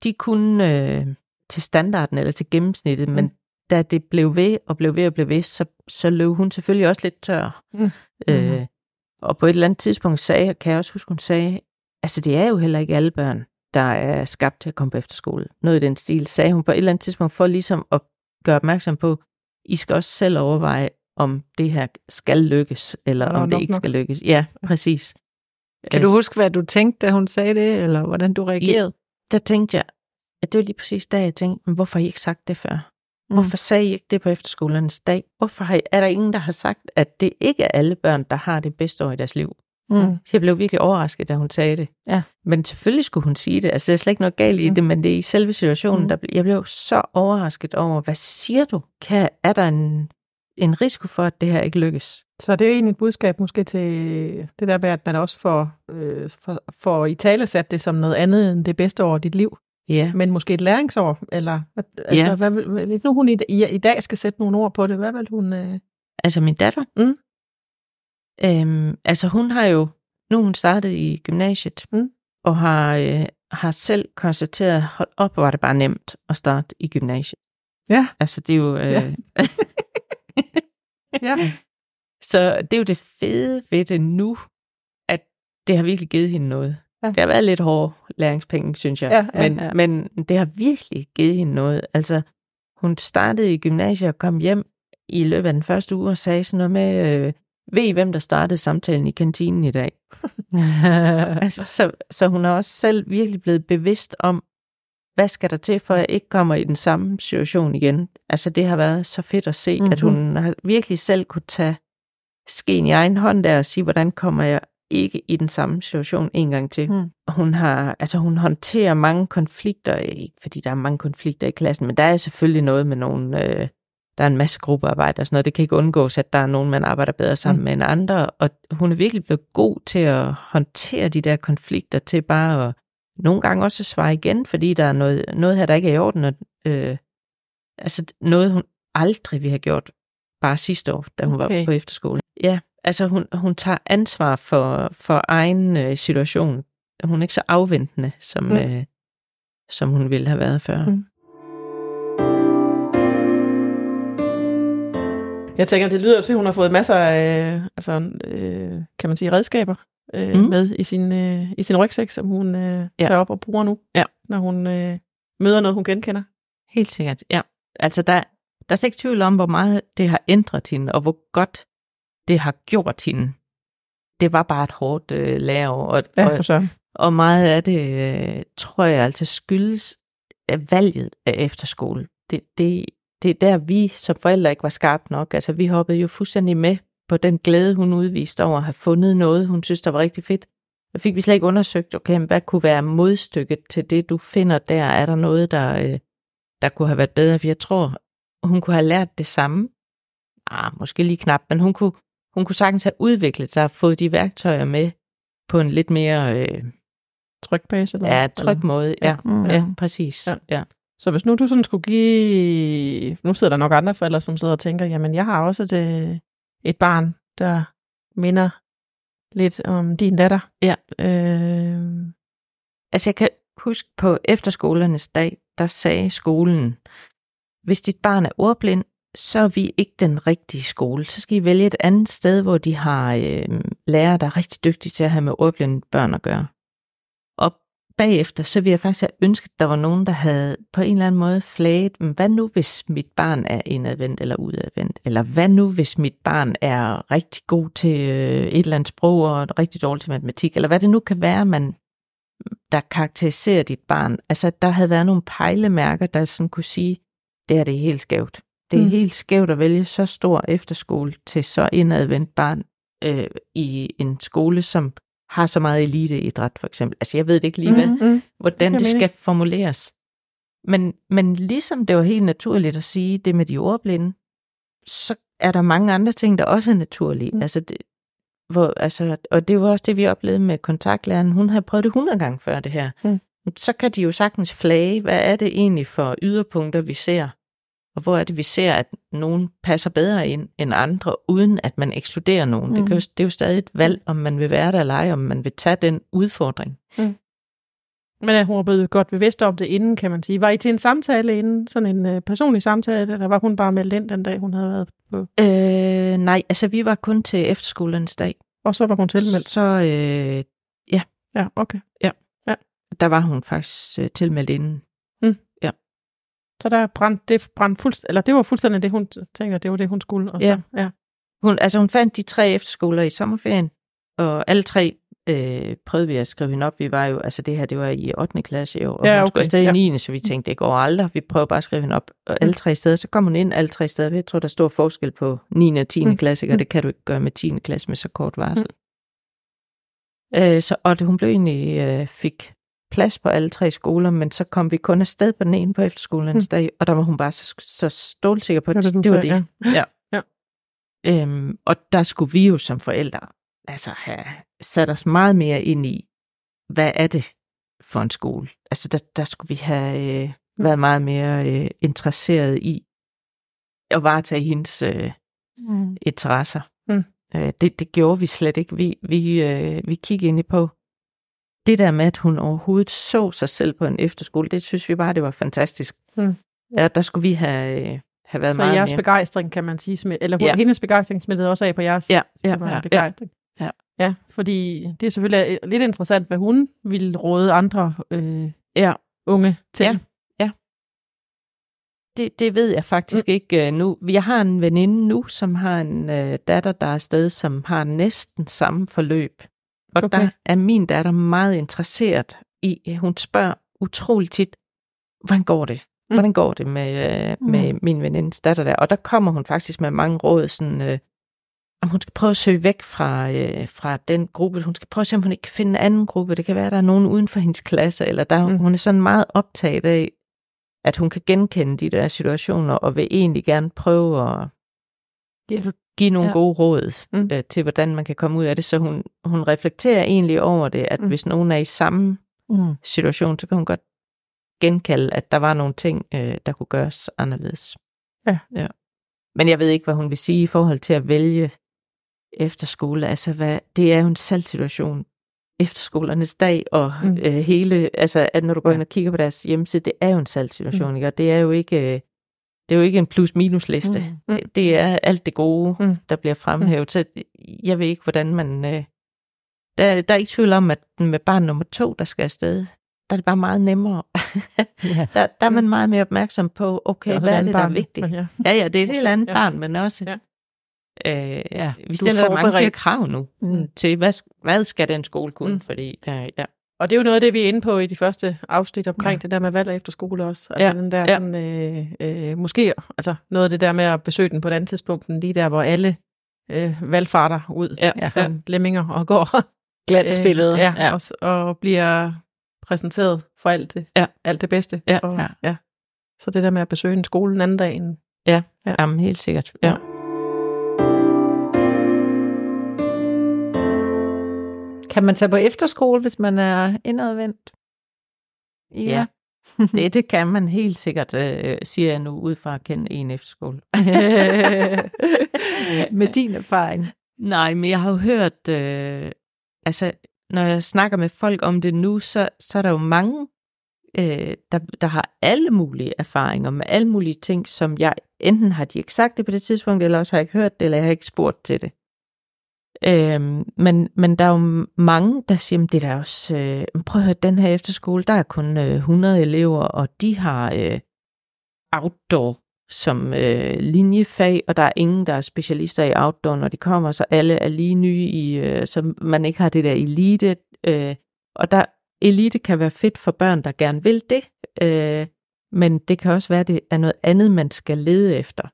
de kunne øh, til standarden eller til gennemsnittet, mm. men da det blev ved og blev ved og blev ved, så, så løb hun selvfølgelig også lidt tør. Mm. Øh, mm. og på et eller andet tidspunkt sagde, kan jeg også huske, hun sagde, altså det er jo heller ikke alle børn, der er skabt til at komme på efterskole. Noget i den stil, sagde hun på et eller andet tidspunkt, for ligesom at gøre opmærksom på, I skal også selv overveje, om det her skal lykkes, eller Nå, om det nok, ikke nok. skal lykkes. Ja, præcis. Kan du huske, hvad du tænkte, da hun sagde det, eller hvordan du reagerede? Ja, der tænkte jeg, at det var lige præcis da, jeg tænkte, men hvorfor har I ikke sagt det før? Hvorfor sagde I ikke det på efterskolernes dag? Hvorfor er der ingen, der har sagt, at det ikke er alle børn, der har det bedste år i deres liv? Mm. Så jeg blev virkelig overrasket, da hun sagde det. Ja. Men selvfølgelig skulle hun sige det. Altså, der er slet ikke noget galt i Mm. det, men det er i selve situationen, Mm. der jeg blev så overrasket over, hvad siger du? Kan, er der en, en risiko for, at det her ikke lykkes? Så det er egentlig et budskab måske til det der med, at man også får, øh, får, får i tale sat det som noget andet end det bedste år i dit liv. Ja. Men måske et læringsår, eller altså, Ja. hvad, hvis nu hun i, i, i dag skal sætte nogle ord på det, hvad vil hun... Øh... Altså min datter? Mm. Øhm, altså hun har jo, nu hun startet i gymnasiet, Mm. og har, øh, har selv konstateret, hold op, var det bare nemt at starte i gymnasiet. Ja. Altså det er jo... Øh, Ja. [laughs] Ja. Så det er jo det fede ved det nu, at det har virkelig givet hende noget. Ja. Det har været lidt hårde læringspenge, synes jeg. Ja, ja, men, ja. men det har virkelig givet hende noget. Altså, hun startede i gymnasiet og kom hjem i løbet af den første uge og sagde sådan noget med, øh, ved I, hvem der startede samtalen i kantinen i dag? [laughs] altså, så, så hun er også selv virkelig blevet bevidst om, hvad skal der til, for at jeg ikke kommer i den samme situation igen. Altså, det har været så fedt at se, mm-hmm. at hun har virkelig selv kunne tage skeen i egen hånd der og sige, hvordan kommer jeg ikke i den samme situation en gang til. Mm. Hun har, altså hun håndterer mange konflikter, ikke fordi der er mange konflikter i klassen, men der er selvfølgelig noget med nogle, øh, der er en masse gruppearbejde og sådan noget. Det kan ikke undgås, at der er nogen, man arbejder bedre sammen mm. med end andre, og hun er virkelig blevet god til at håndtere de der konflikter, til bare at nogle gange også at svare igen, fordi der er noget, noget her, der ikke er i orden, og, øh, altså noget, hun aldrig ville have gjort bare sidste år, da hun okay. var på efterskole. Ja, altså hun, hun tager ansvar for, for egen øh, situation. Hun er ikke så afventende, som, mm. øh, som hun ville have været før. Mm. Jeg tænker, det lyder til, at hun har fået masser af altså, øh, kan man sige, redskaber øh, mm. med i sin, øh, i sin rygsæk, som hun øh, Ja. tager op og bruger nu, Ja. når hun øh, møder noget, hun genkender. Helt sikkert, ja. Altså, der, der er slet ikke tvivl om, hvor meget det har ændret hende, og hvor godt det har gjort hende. Det var bare et hårdt øh, læreår, og, Ja, og, for så. og meget af det, øh, tror jeg altså skyldes af valget af efterskole. Det, det, det er der, vi som forældre ikke var skarpe nok. Altså, vi hoppede jo fuldstændig med på den glæde, hun udviste over at have fundet noget, hun synes, der var rigtig fedt. Så fik vi slet ikke undersøgt, okay, hvad kunne være modstykket til det, du finder der? Er der noget, der, øh, der kunne have været bedre? For jeg tror, hun kunne have lært det samme. Ah, måske lige knap, men hun kunne, hun kunne sagtens have udviklet sig og fået de værktøjer med på en lidt mere øh, Tryk base? Eller, ja, tryg måde. Ja, Mm. ja. ja præcis. Ja. Ja. Ja. Så hvis nu du sådan skulle give... Nu sidder der nok andre forældre, som sidder og tænker, jamen jeg har også et, øh, et barn, der minder lidt om din datter. Ja. Øh, Altså jeg kan huske på efterskolernes dag, der sagde skolen, hvis dit barn er ordblind, så er vi ikke den rigtige skole. Så skal I vælge et andet sted, hvor de har øh, lærere, der er rigtig dygtige til at have med ordblinde børn at gøre. Og bagefter, så ville jeg faktisk have ønsket, at der var nogen, der havde på en eller anden måde flaget, "Men hvad nu hvis mit barn er indadvendt eller udadvendt? Eller hvad nu hvis mit barn er rigtig god til øh, et eller andet sprog og rigtig dårlig til matematik? Eller hvad det nu kan være, man der karakteriserer dit barn. Altså, der havde været nogle pejlemærker, der sådan kunne sige, det her det er helt skævt. Det er Mm. mm. helt skævt at vælge så stor efterskole til så indadvendt barn øh, i en skole, som har så meget eliteidræt, for eksempel. Altså, jeg ved det ikke lige, hvad, mm, hvordan giver det mening. skal formuleres. Men, men ligesom det var helt naturligt at sige det med de ordblinde, så er der mange andre ting, der også er naturlige. Mm. Mm. Altså, det, hvor, altså, og det var også det, vi oplevede med kontaktlæreren. Hun havde prøvet det 100 gange før det her. Mm. Så kan de jo sagtens flage, hvad er det egentlig for yderpunkter, vi ser? Og hvor er det, vi ser, at nogen passer bedre ind end andre, uden at man ekskluderer nogen. Mm. Det, Mm. kan jo, det er jo stadig et valg, om man vil være der eller ej, om man vil tage den udfordring. Men at hun var blevet godt bevidst om det inden, kan man sige. Var I til en samtale inden? Sådan en øh, personlig samtale, eller var hun bare meldt ind den dag, hun havde været på? Øh, nej, altså vi var kun til efterskolernes dag. Og så var hun tilmeldt? Så øh, Ja, okay. der var hun faktisk øh, tilmeldt inden. Så der brændte det brændte fuldst, eller det var fuldstændig det, hun tænker, det var det, hun skulle. Og så, Ja. ja. Hun, altså hun fandt de tre efterskoler i sommerferien, og alle tre øh, prøvede vi at skrive hende op. Vi var jo, altså det her, det var i 8. klasse jo, og Ja, hun okay, skulle afsted i ja. 9. Så vi tænkte, det går aldrig. Vi prøver bare at skrive hende op og alle tre steder. Så kom hun ind alle tre steder. Jeg tror, der er stor forskel på 9. og 10. Mm. Mm. klasse, og det kan du ikke gøre med 10. klasse med så kort varsel. Mm. Øh, så, og det, hun blev egentlig, øh, fik plads på alle tre skoler, men så kom vi kun afsted på den ene på efterskolen, Mm. mm. og der var hun bare så, så stålsikker på, at Det det, var det. Ja. Ja. Øhm, og der skulle vi jo som forældre altså have sat os meget mere ind i, hvad er det for en skole? Altså der, der skulle vi have øh, været meget mere øh, interesseret i at varetage hendes øh, Mm. interesser. Mm. Øh, det, det gjorde vi slet ikke. Vi, vi, øh, vi kiggede ind i på det der med, at hun overhovedet så sig selv på en efterskole, det synes vi bare, det var fantastisk. Mm. Ja, der skulle vi have, øh, have været Så meget jeres mere. begejstring, kan man sige, smidt, eller Ja. ja. hendes begejstring smittede også af på jeres Ja, ja, ja, begejstring. ja. ja, fordi det er selvfølgelig lidt interessant, hvad hun ville råde andre øh, Ja. unge til. Ja. Det, det ved jeg faktisk mm. ikke uh, nu. Jeg har en veninde nu, som har en uh, datter, der er afsted, som har næsten samme forløb. Og Okay. der er min datter meget interesseret i, hun spørger utroligt tit, hvordan går det? Mm. Hvordan går det med, uh, med min venindes datter der? Og der kommer hun faktisk med mange råd, sådan, uh, om hun skal prøve at søge væk fra, uh, fra den gruppe. Hun skal prøve at se, om hun ikke kan finde en anden gruppe. Det kan være, at der er nogen uden for hendes klasse, eller der, Mm. mm. hun er sådan meget optaget af, at hun kan genkende de der situationer, og vil egentlig gerne prøve at Ja. Give nogle Ja. gode råd Mm. øh, til, hvordan man kan komme ud af det. Så hun, hun reflekterer egentlig over det, at Mm. hvis nogen er i samme Mm. situation, så kan hun godt genkalde, at der var nogle ting, øh, der kunne gøres anderledes. Ja. ja. Men jeg ved ikke, hvad hun vil sige i forhold til at vælge efterskole. Altså, hvad, det er jo en salgsituation. Efterskolernes dag og Mm. øh, hele, altså at når du går ind og kigger på deres hjemmeside, det er jo en salgssituation, mm. ikke? Og det er jo ikke, øh, det er jo ikke en plus-minus liste. Mm. Mm. Det, er alt det gode, Mm. mm. der bliver fremhævet. Så jeg ved ikke, hvordan man... Øh, der, der er ikke tvivl om, at med barn nummer to, der skal afsted, der er det bare meget nemmere. [laughs] Ja. der, der er man meget mere opmærksom på, okay, Ja, hvad er et det, der er barn, vigtigt? men Ja. Ja, ja, det er et helt andet Ja. barn, men også... Ja. Øh, Ja, vi er stiller mange flere krav nu Mm. til, hvad, hvad skal den skole kunne? Mm. Mm. Fordi der, ja. Og det er jo noget af det, vi er inde på i de første afsnit omkring Ja. ja. det der med valg af efterskole også. Altså Ja, den der ja. sådan, øh, øh, måske, altså noget af det der med at besøge den på et andet tidspunkt, end lige der, hvor alle øh, valgfarter ud Ja, ja. som lemminger og går. [laughs] Glansbillede. Øh, ja, ja. ja. Og, og bliver præsenteret for alt det, Ja. alt det bedste. Ja. Og, Ja. ja. Så det der med at besøge en skole en anden dag, end, Ja, Ja. ja. Jamen, helt sikkert. Ja. Ja. Kan man tage på efterskole, hvis man er indadvendt? Ja. [laughs] det, det kan man helt sikkert, øh, siger jeg nu, ud fra at kende en efterskole. [laughs] Med din erfaring. Nej, men jeg har jo hørt, øh, altså når jeg snakker med folk om det nu, så, så er der jo mange, øh, der, der har alle mulige erfaringer med alle mulige ting, som jeg enten har de ikke sagt det på det tidspunkt, eller også har jeg ikke hørt det, eller jeg har ikke spurgt til det. Øhm, men, men der er jo mange, der siger, at det er også, øh, prøv at høre, den her efterskole, der er kun øh, 100 elever, og de har øh, outdoor som øh, linjefag, og der er ingen, der er specialister i outdoor, når de kommer, så alle er lige nye i, øh, så man ikke har det der elite. Øh, og der elite kan være fedt for børn, der gerne vil det, øh, men det kan også være, at det er noget andet, man skal lede efter.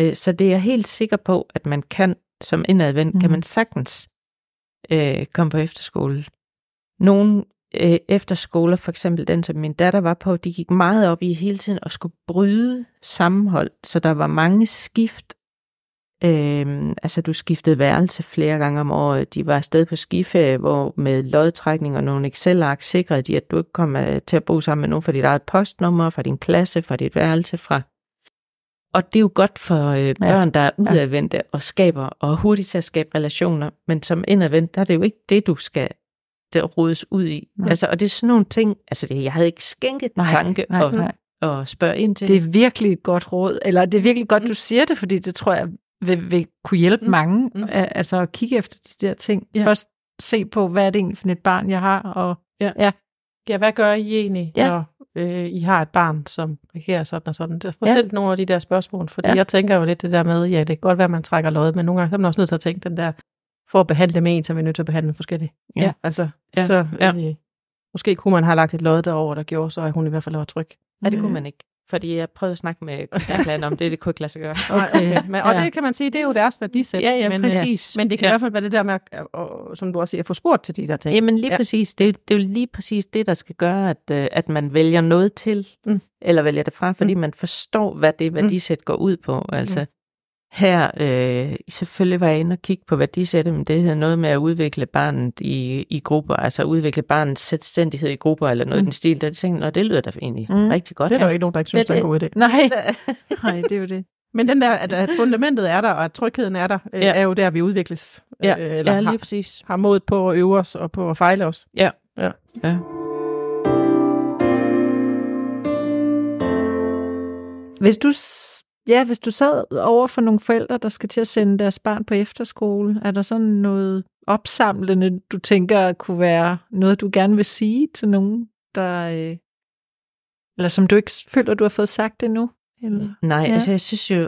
Øh, så det er jeg helt sikker på, at man kan, som indadvendt, mm. kan Mhm. man sagtens øh, komme på efterskole. Nogle øh, efterskoler, for eksempel den, som min datter var på, de gik meget op i hele tiden at skulle bryde sammenhold, så der var mange skift. Øh, altså du skiftede værelse flere gange om året. De var afsted på skiferie, hvor med lodtrækning og nogle Excel-ark sikrede de, at du ikke kom øh, til at bo sammen med nogen fra dit eget postnummer, fra din klasse, fra dit værelse, fra og det er jo godt for øh, børn, der er udadvendte og skaber, og hurtigt til at skabe relationer, men som indadvendt, der er det jo ikke det, du skal rodes ud i. Nej. Altså, og det er sådan nogle ting, altså det, jeg havde ikke skænket Nej, tanke nej, og, nej. og spørge ind til. Det er virkelig et godt råd, eller det er virkelig godt, du siger det, fordi det tror jeg vil, vil kunne hjælpe Mm. mange, Mm. altså at kigge efter de der ting. Ja. Først se på, hvad er det egentlig for et barn, jeg har, og Ja, hvad gør I egentlig, Ja. ja. Øh, I har et barn, som reagerer sådan og sådan? Det- Fortæl ja. nogle af de der spørgsmål, fordi Ja. ja. jeg tænker jo lidt det der med, ja, det kan godt være, at man trækker lod, men nogle gange så er man også nødt til at tænke den der, for at behandle med en, så er vi nødt til at behandle forskelligt. Ja. Altså, Ja. så Ja. øh, måske kunne man have lagt et lod derover, der gjorde så, at hun i hvert fald var tryg. Ja, det kunne man ikke. Fordi jeg prøvede at snakke med Erkland om det, det kunne ikke lade sig gøre. [laughs] Okay. [laughs] Men, og Ja. det kan man sige, det er jo deres værdisæt. Ja, ja, men, præcis. Øh, men det kan Ja. i hvert fald være det der med, at, og, som du også siger, at få spurgt til de der ting. Jamen lige Ja. ja. præcis, det, er- det er jo lige præcis det, der skal gøre, at, øh, at man vælger noget til, Mm. mm. eller vælger det fra, fordi Mm. mm. man forstår, hvad det værdisæt går ud på. Altså her, øh, selvfølgelig var jeg inde og kigge på værdisættet, men det havde noget med at udvikle barnet i, i grupper, altså udvikle barnets selvstændighed i grupper, eller noget Mm. i den stil, der tænkte, Nå, det lyder da egentlig Mm. rigtig godt. Det er der jo ikke nogen, der ikke synes, det er en god idé. Nej, [laughs] [laughs] nej, det er jo det. Men den der, at, at fundamentet er der, og at trygheden er der, ja. Ja. er jo der, vi udvikles. Ja, øh, eller ja har, lige præcis. har modet på at øve os og på at fejle os. Ja. Ja. ja. Hvis du, ja, hvis du sad over for nogle forældre, der skal til at sende deres barn på efterskole, er der sådan noget opsamlende, du tænker kunne være noget, du gerne vil sige til nogen, der, øh, eller som du ikke føler, du har fået sagt endnu? Eller? Nej, Ja. altså jeg synes jo,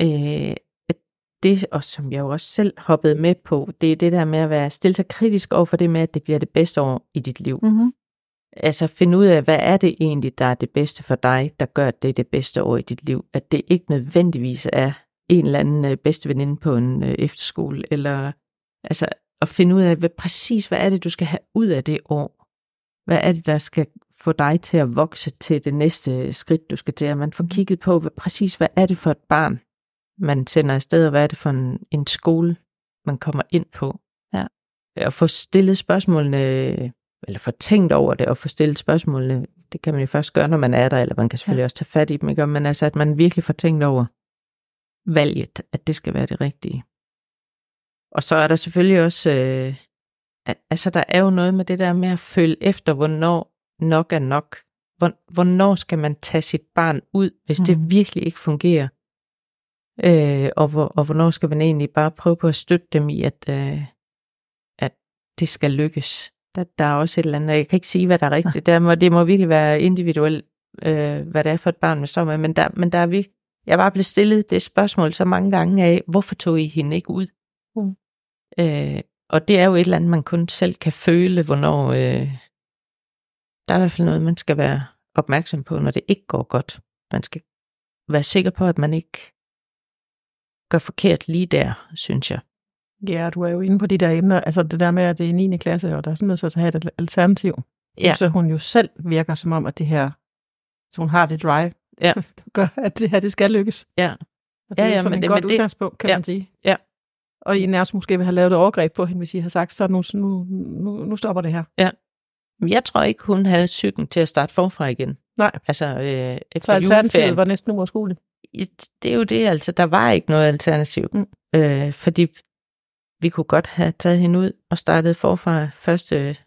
øh, at det, og som jeg jo også selv hoppede med på, det er det der med at være stille sig kritisk over for det med, at det bliver det bedste år i dit liv. Mm-hmm. Altså finde ud af, hvad er det egentlig, der er det bedste for dig, der gør, at det er det bedste år i dit liv. At det ikke nødvendigvis er en eller anden øh, bedste veninde på en øh, efterskole, eller altså at finde ud af, hvad, præcis hvad er det, du skal have ud af det år. Hvad er det, der skal få dig til at vokse til det næste skridt, du skal til. At man får kigget på, hvad, præcis hvad er det for et barn, man sender afsted, og hvad er det for en, en skole, man kommer ind på. Ja. Og få stillet spørgsmålene, eller få tænkt over det, og få stillet spørgsmålene, det kan man jo først gøre, når man er der, eller man kan selvfølgelig ja. også tage fat i dem, ikke? men altså, at man virkelig får tænkt over valget, at det skal være det rigtige. Og så er der selvfølgelig også, øh, altså der er jo noget med det der med at følge efter, hvornår nok er nok. Hvor- Hvornår skal man tage sit barn ud, hvis mm. det Mhm. virkelig ikke fungerer? Øh, og, hvor, og hvornår skal man egentlig bare prøve på at støtte dem i, at, øh, at det skal lykkes? Der, der er også et eller andet, jeg kan ikke sige, hvad der er rigtigt. Der må, det må virkelig være individuelt, øh, hvad det er for et barn med så med. Men der, men der er vi, jeg bare blevet stillet det spørgsmål så mange gange af, hvorfor tog I hende ikke ud? Mm. Øh, og det er jo et eller andet, man kun selv kan føle, hvornår... Øh, der er i hvert fald noget, man skal være opmærksom på, når det ikke går godt. Man skal være sikker på, at man ikke gør forkert lige der, synes jeg. Ja, du er jo inde på de der emner, altså det der med, at det er 9. klasse, og der er sådan noget så at have et alternativ. Ja. Så hun jo selv virker som om, at det her, så hun har det drive, Ja. [laughs] der gør, at det her, det skal lykkes. Ja. Og det Ja, er ja, ja, sådan men et det- godt udgangspunkt, kan ja. man sige. Ja. Og I nærmest måske vil have lavet et overgreb på hende, hvis I har sagt, så nu, nu, nu, nu stopper det her. Men Jeg tror ikke, hun havde psyken til at starte forfra igen. Nej. Altså, øh, efter Så alternativet var næsten uoverskueligt. det er jo det, altså, der var ikke noget alternativ. Mm. Øh, fordi vi kunne godt have taget hende ud og startet forfra 1.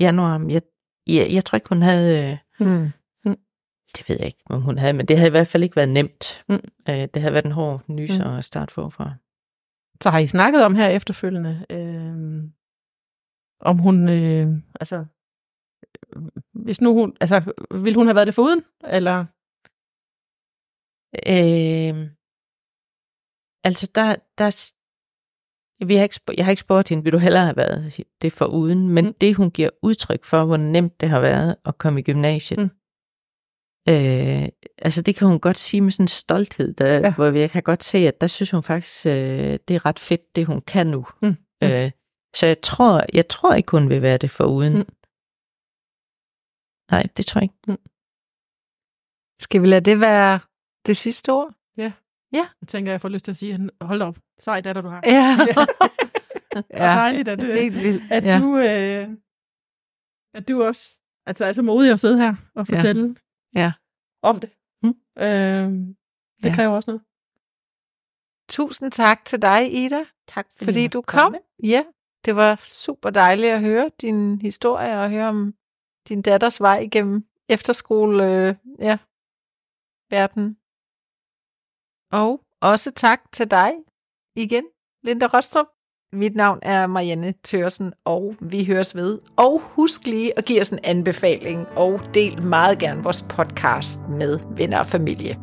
januar. Men Jeg, jeg, jeg tror ikke, hun havde... Øh, Mm. det ved jeg ikke, om hun havde, men det havde i hvert fald ikke været nemt. Mm. Øh, det havde været en hård nys mm. at starte forfra. Så har I snakket om her efterfølgende, øh, om hun, øh, altså, øh, hvis nu hun, altså, ville hun have været det foruden, eller? Øh, altså, der, der, vi har ikke, jeg har ikke spurgt hende, vil du hellere have været det for uden, men Mm. mm. det hun giver udtryk for, hvor nemt det har været at komme i gymnasiet. Mm. Mm. Øh, altså det kan hun godt sige med sådan en stolthed, der, Ja. ja. hvor jeg kan godt se, at der synes hun faktisk, øh, det er ret fedt, det hun kan nu. Mm. Mm. Øh, så jeg tror, jeg tror ikke, hun vil være det for uden. Mm. Mm. Nej, det tror jeg ikke. Skal vi lade det være det sidste ord? Jeg tænker, jeg får lyst til at sige, hold op, sej datter du har. [laughs] [laughs] Ja. Så dejligt, at, øh, Helt vildt. at ja. du, øh, at du også, altså er så modig at sidde her og Ja. fortælle Ja. om det. Mm. Øh, det Ja. kræver også noget. Tusind tak til dig, Ida, Tak fordi du kom. Ja, det var super dejligt at høre din historie og høre om din datters vej igennem efterskole, øh, ja, verden. Og også tak til dig igen, Linda Rostrup. Mit navn er Marianne Tørsen, og vi høres ved. Og husk lige at give os en anbefaling, og del meget gerne vores podcast med venner og familie.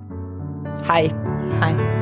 Hej. Hej. Hej.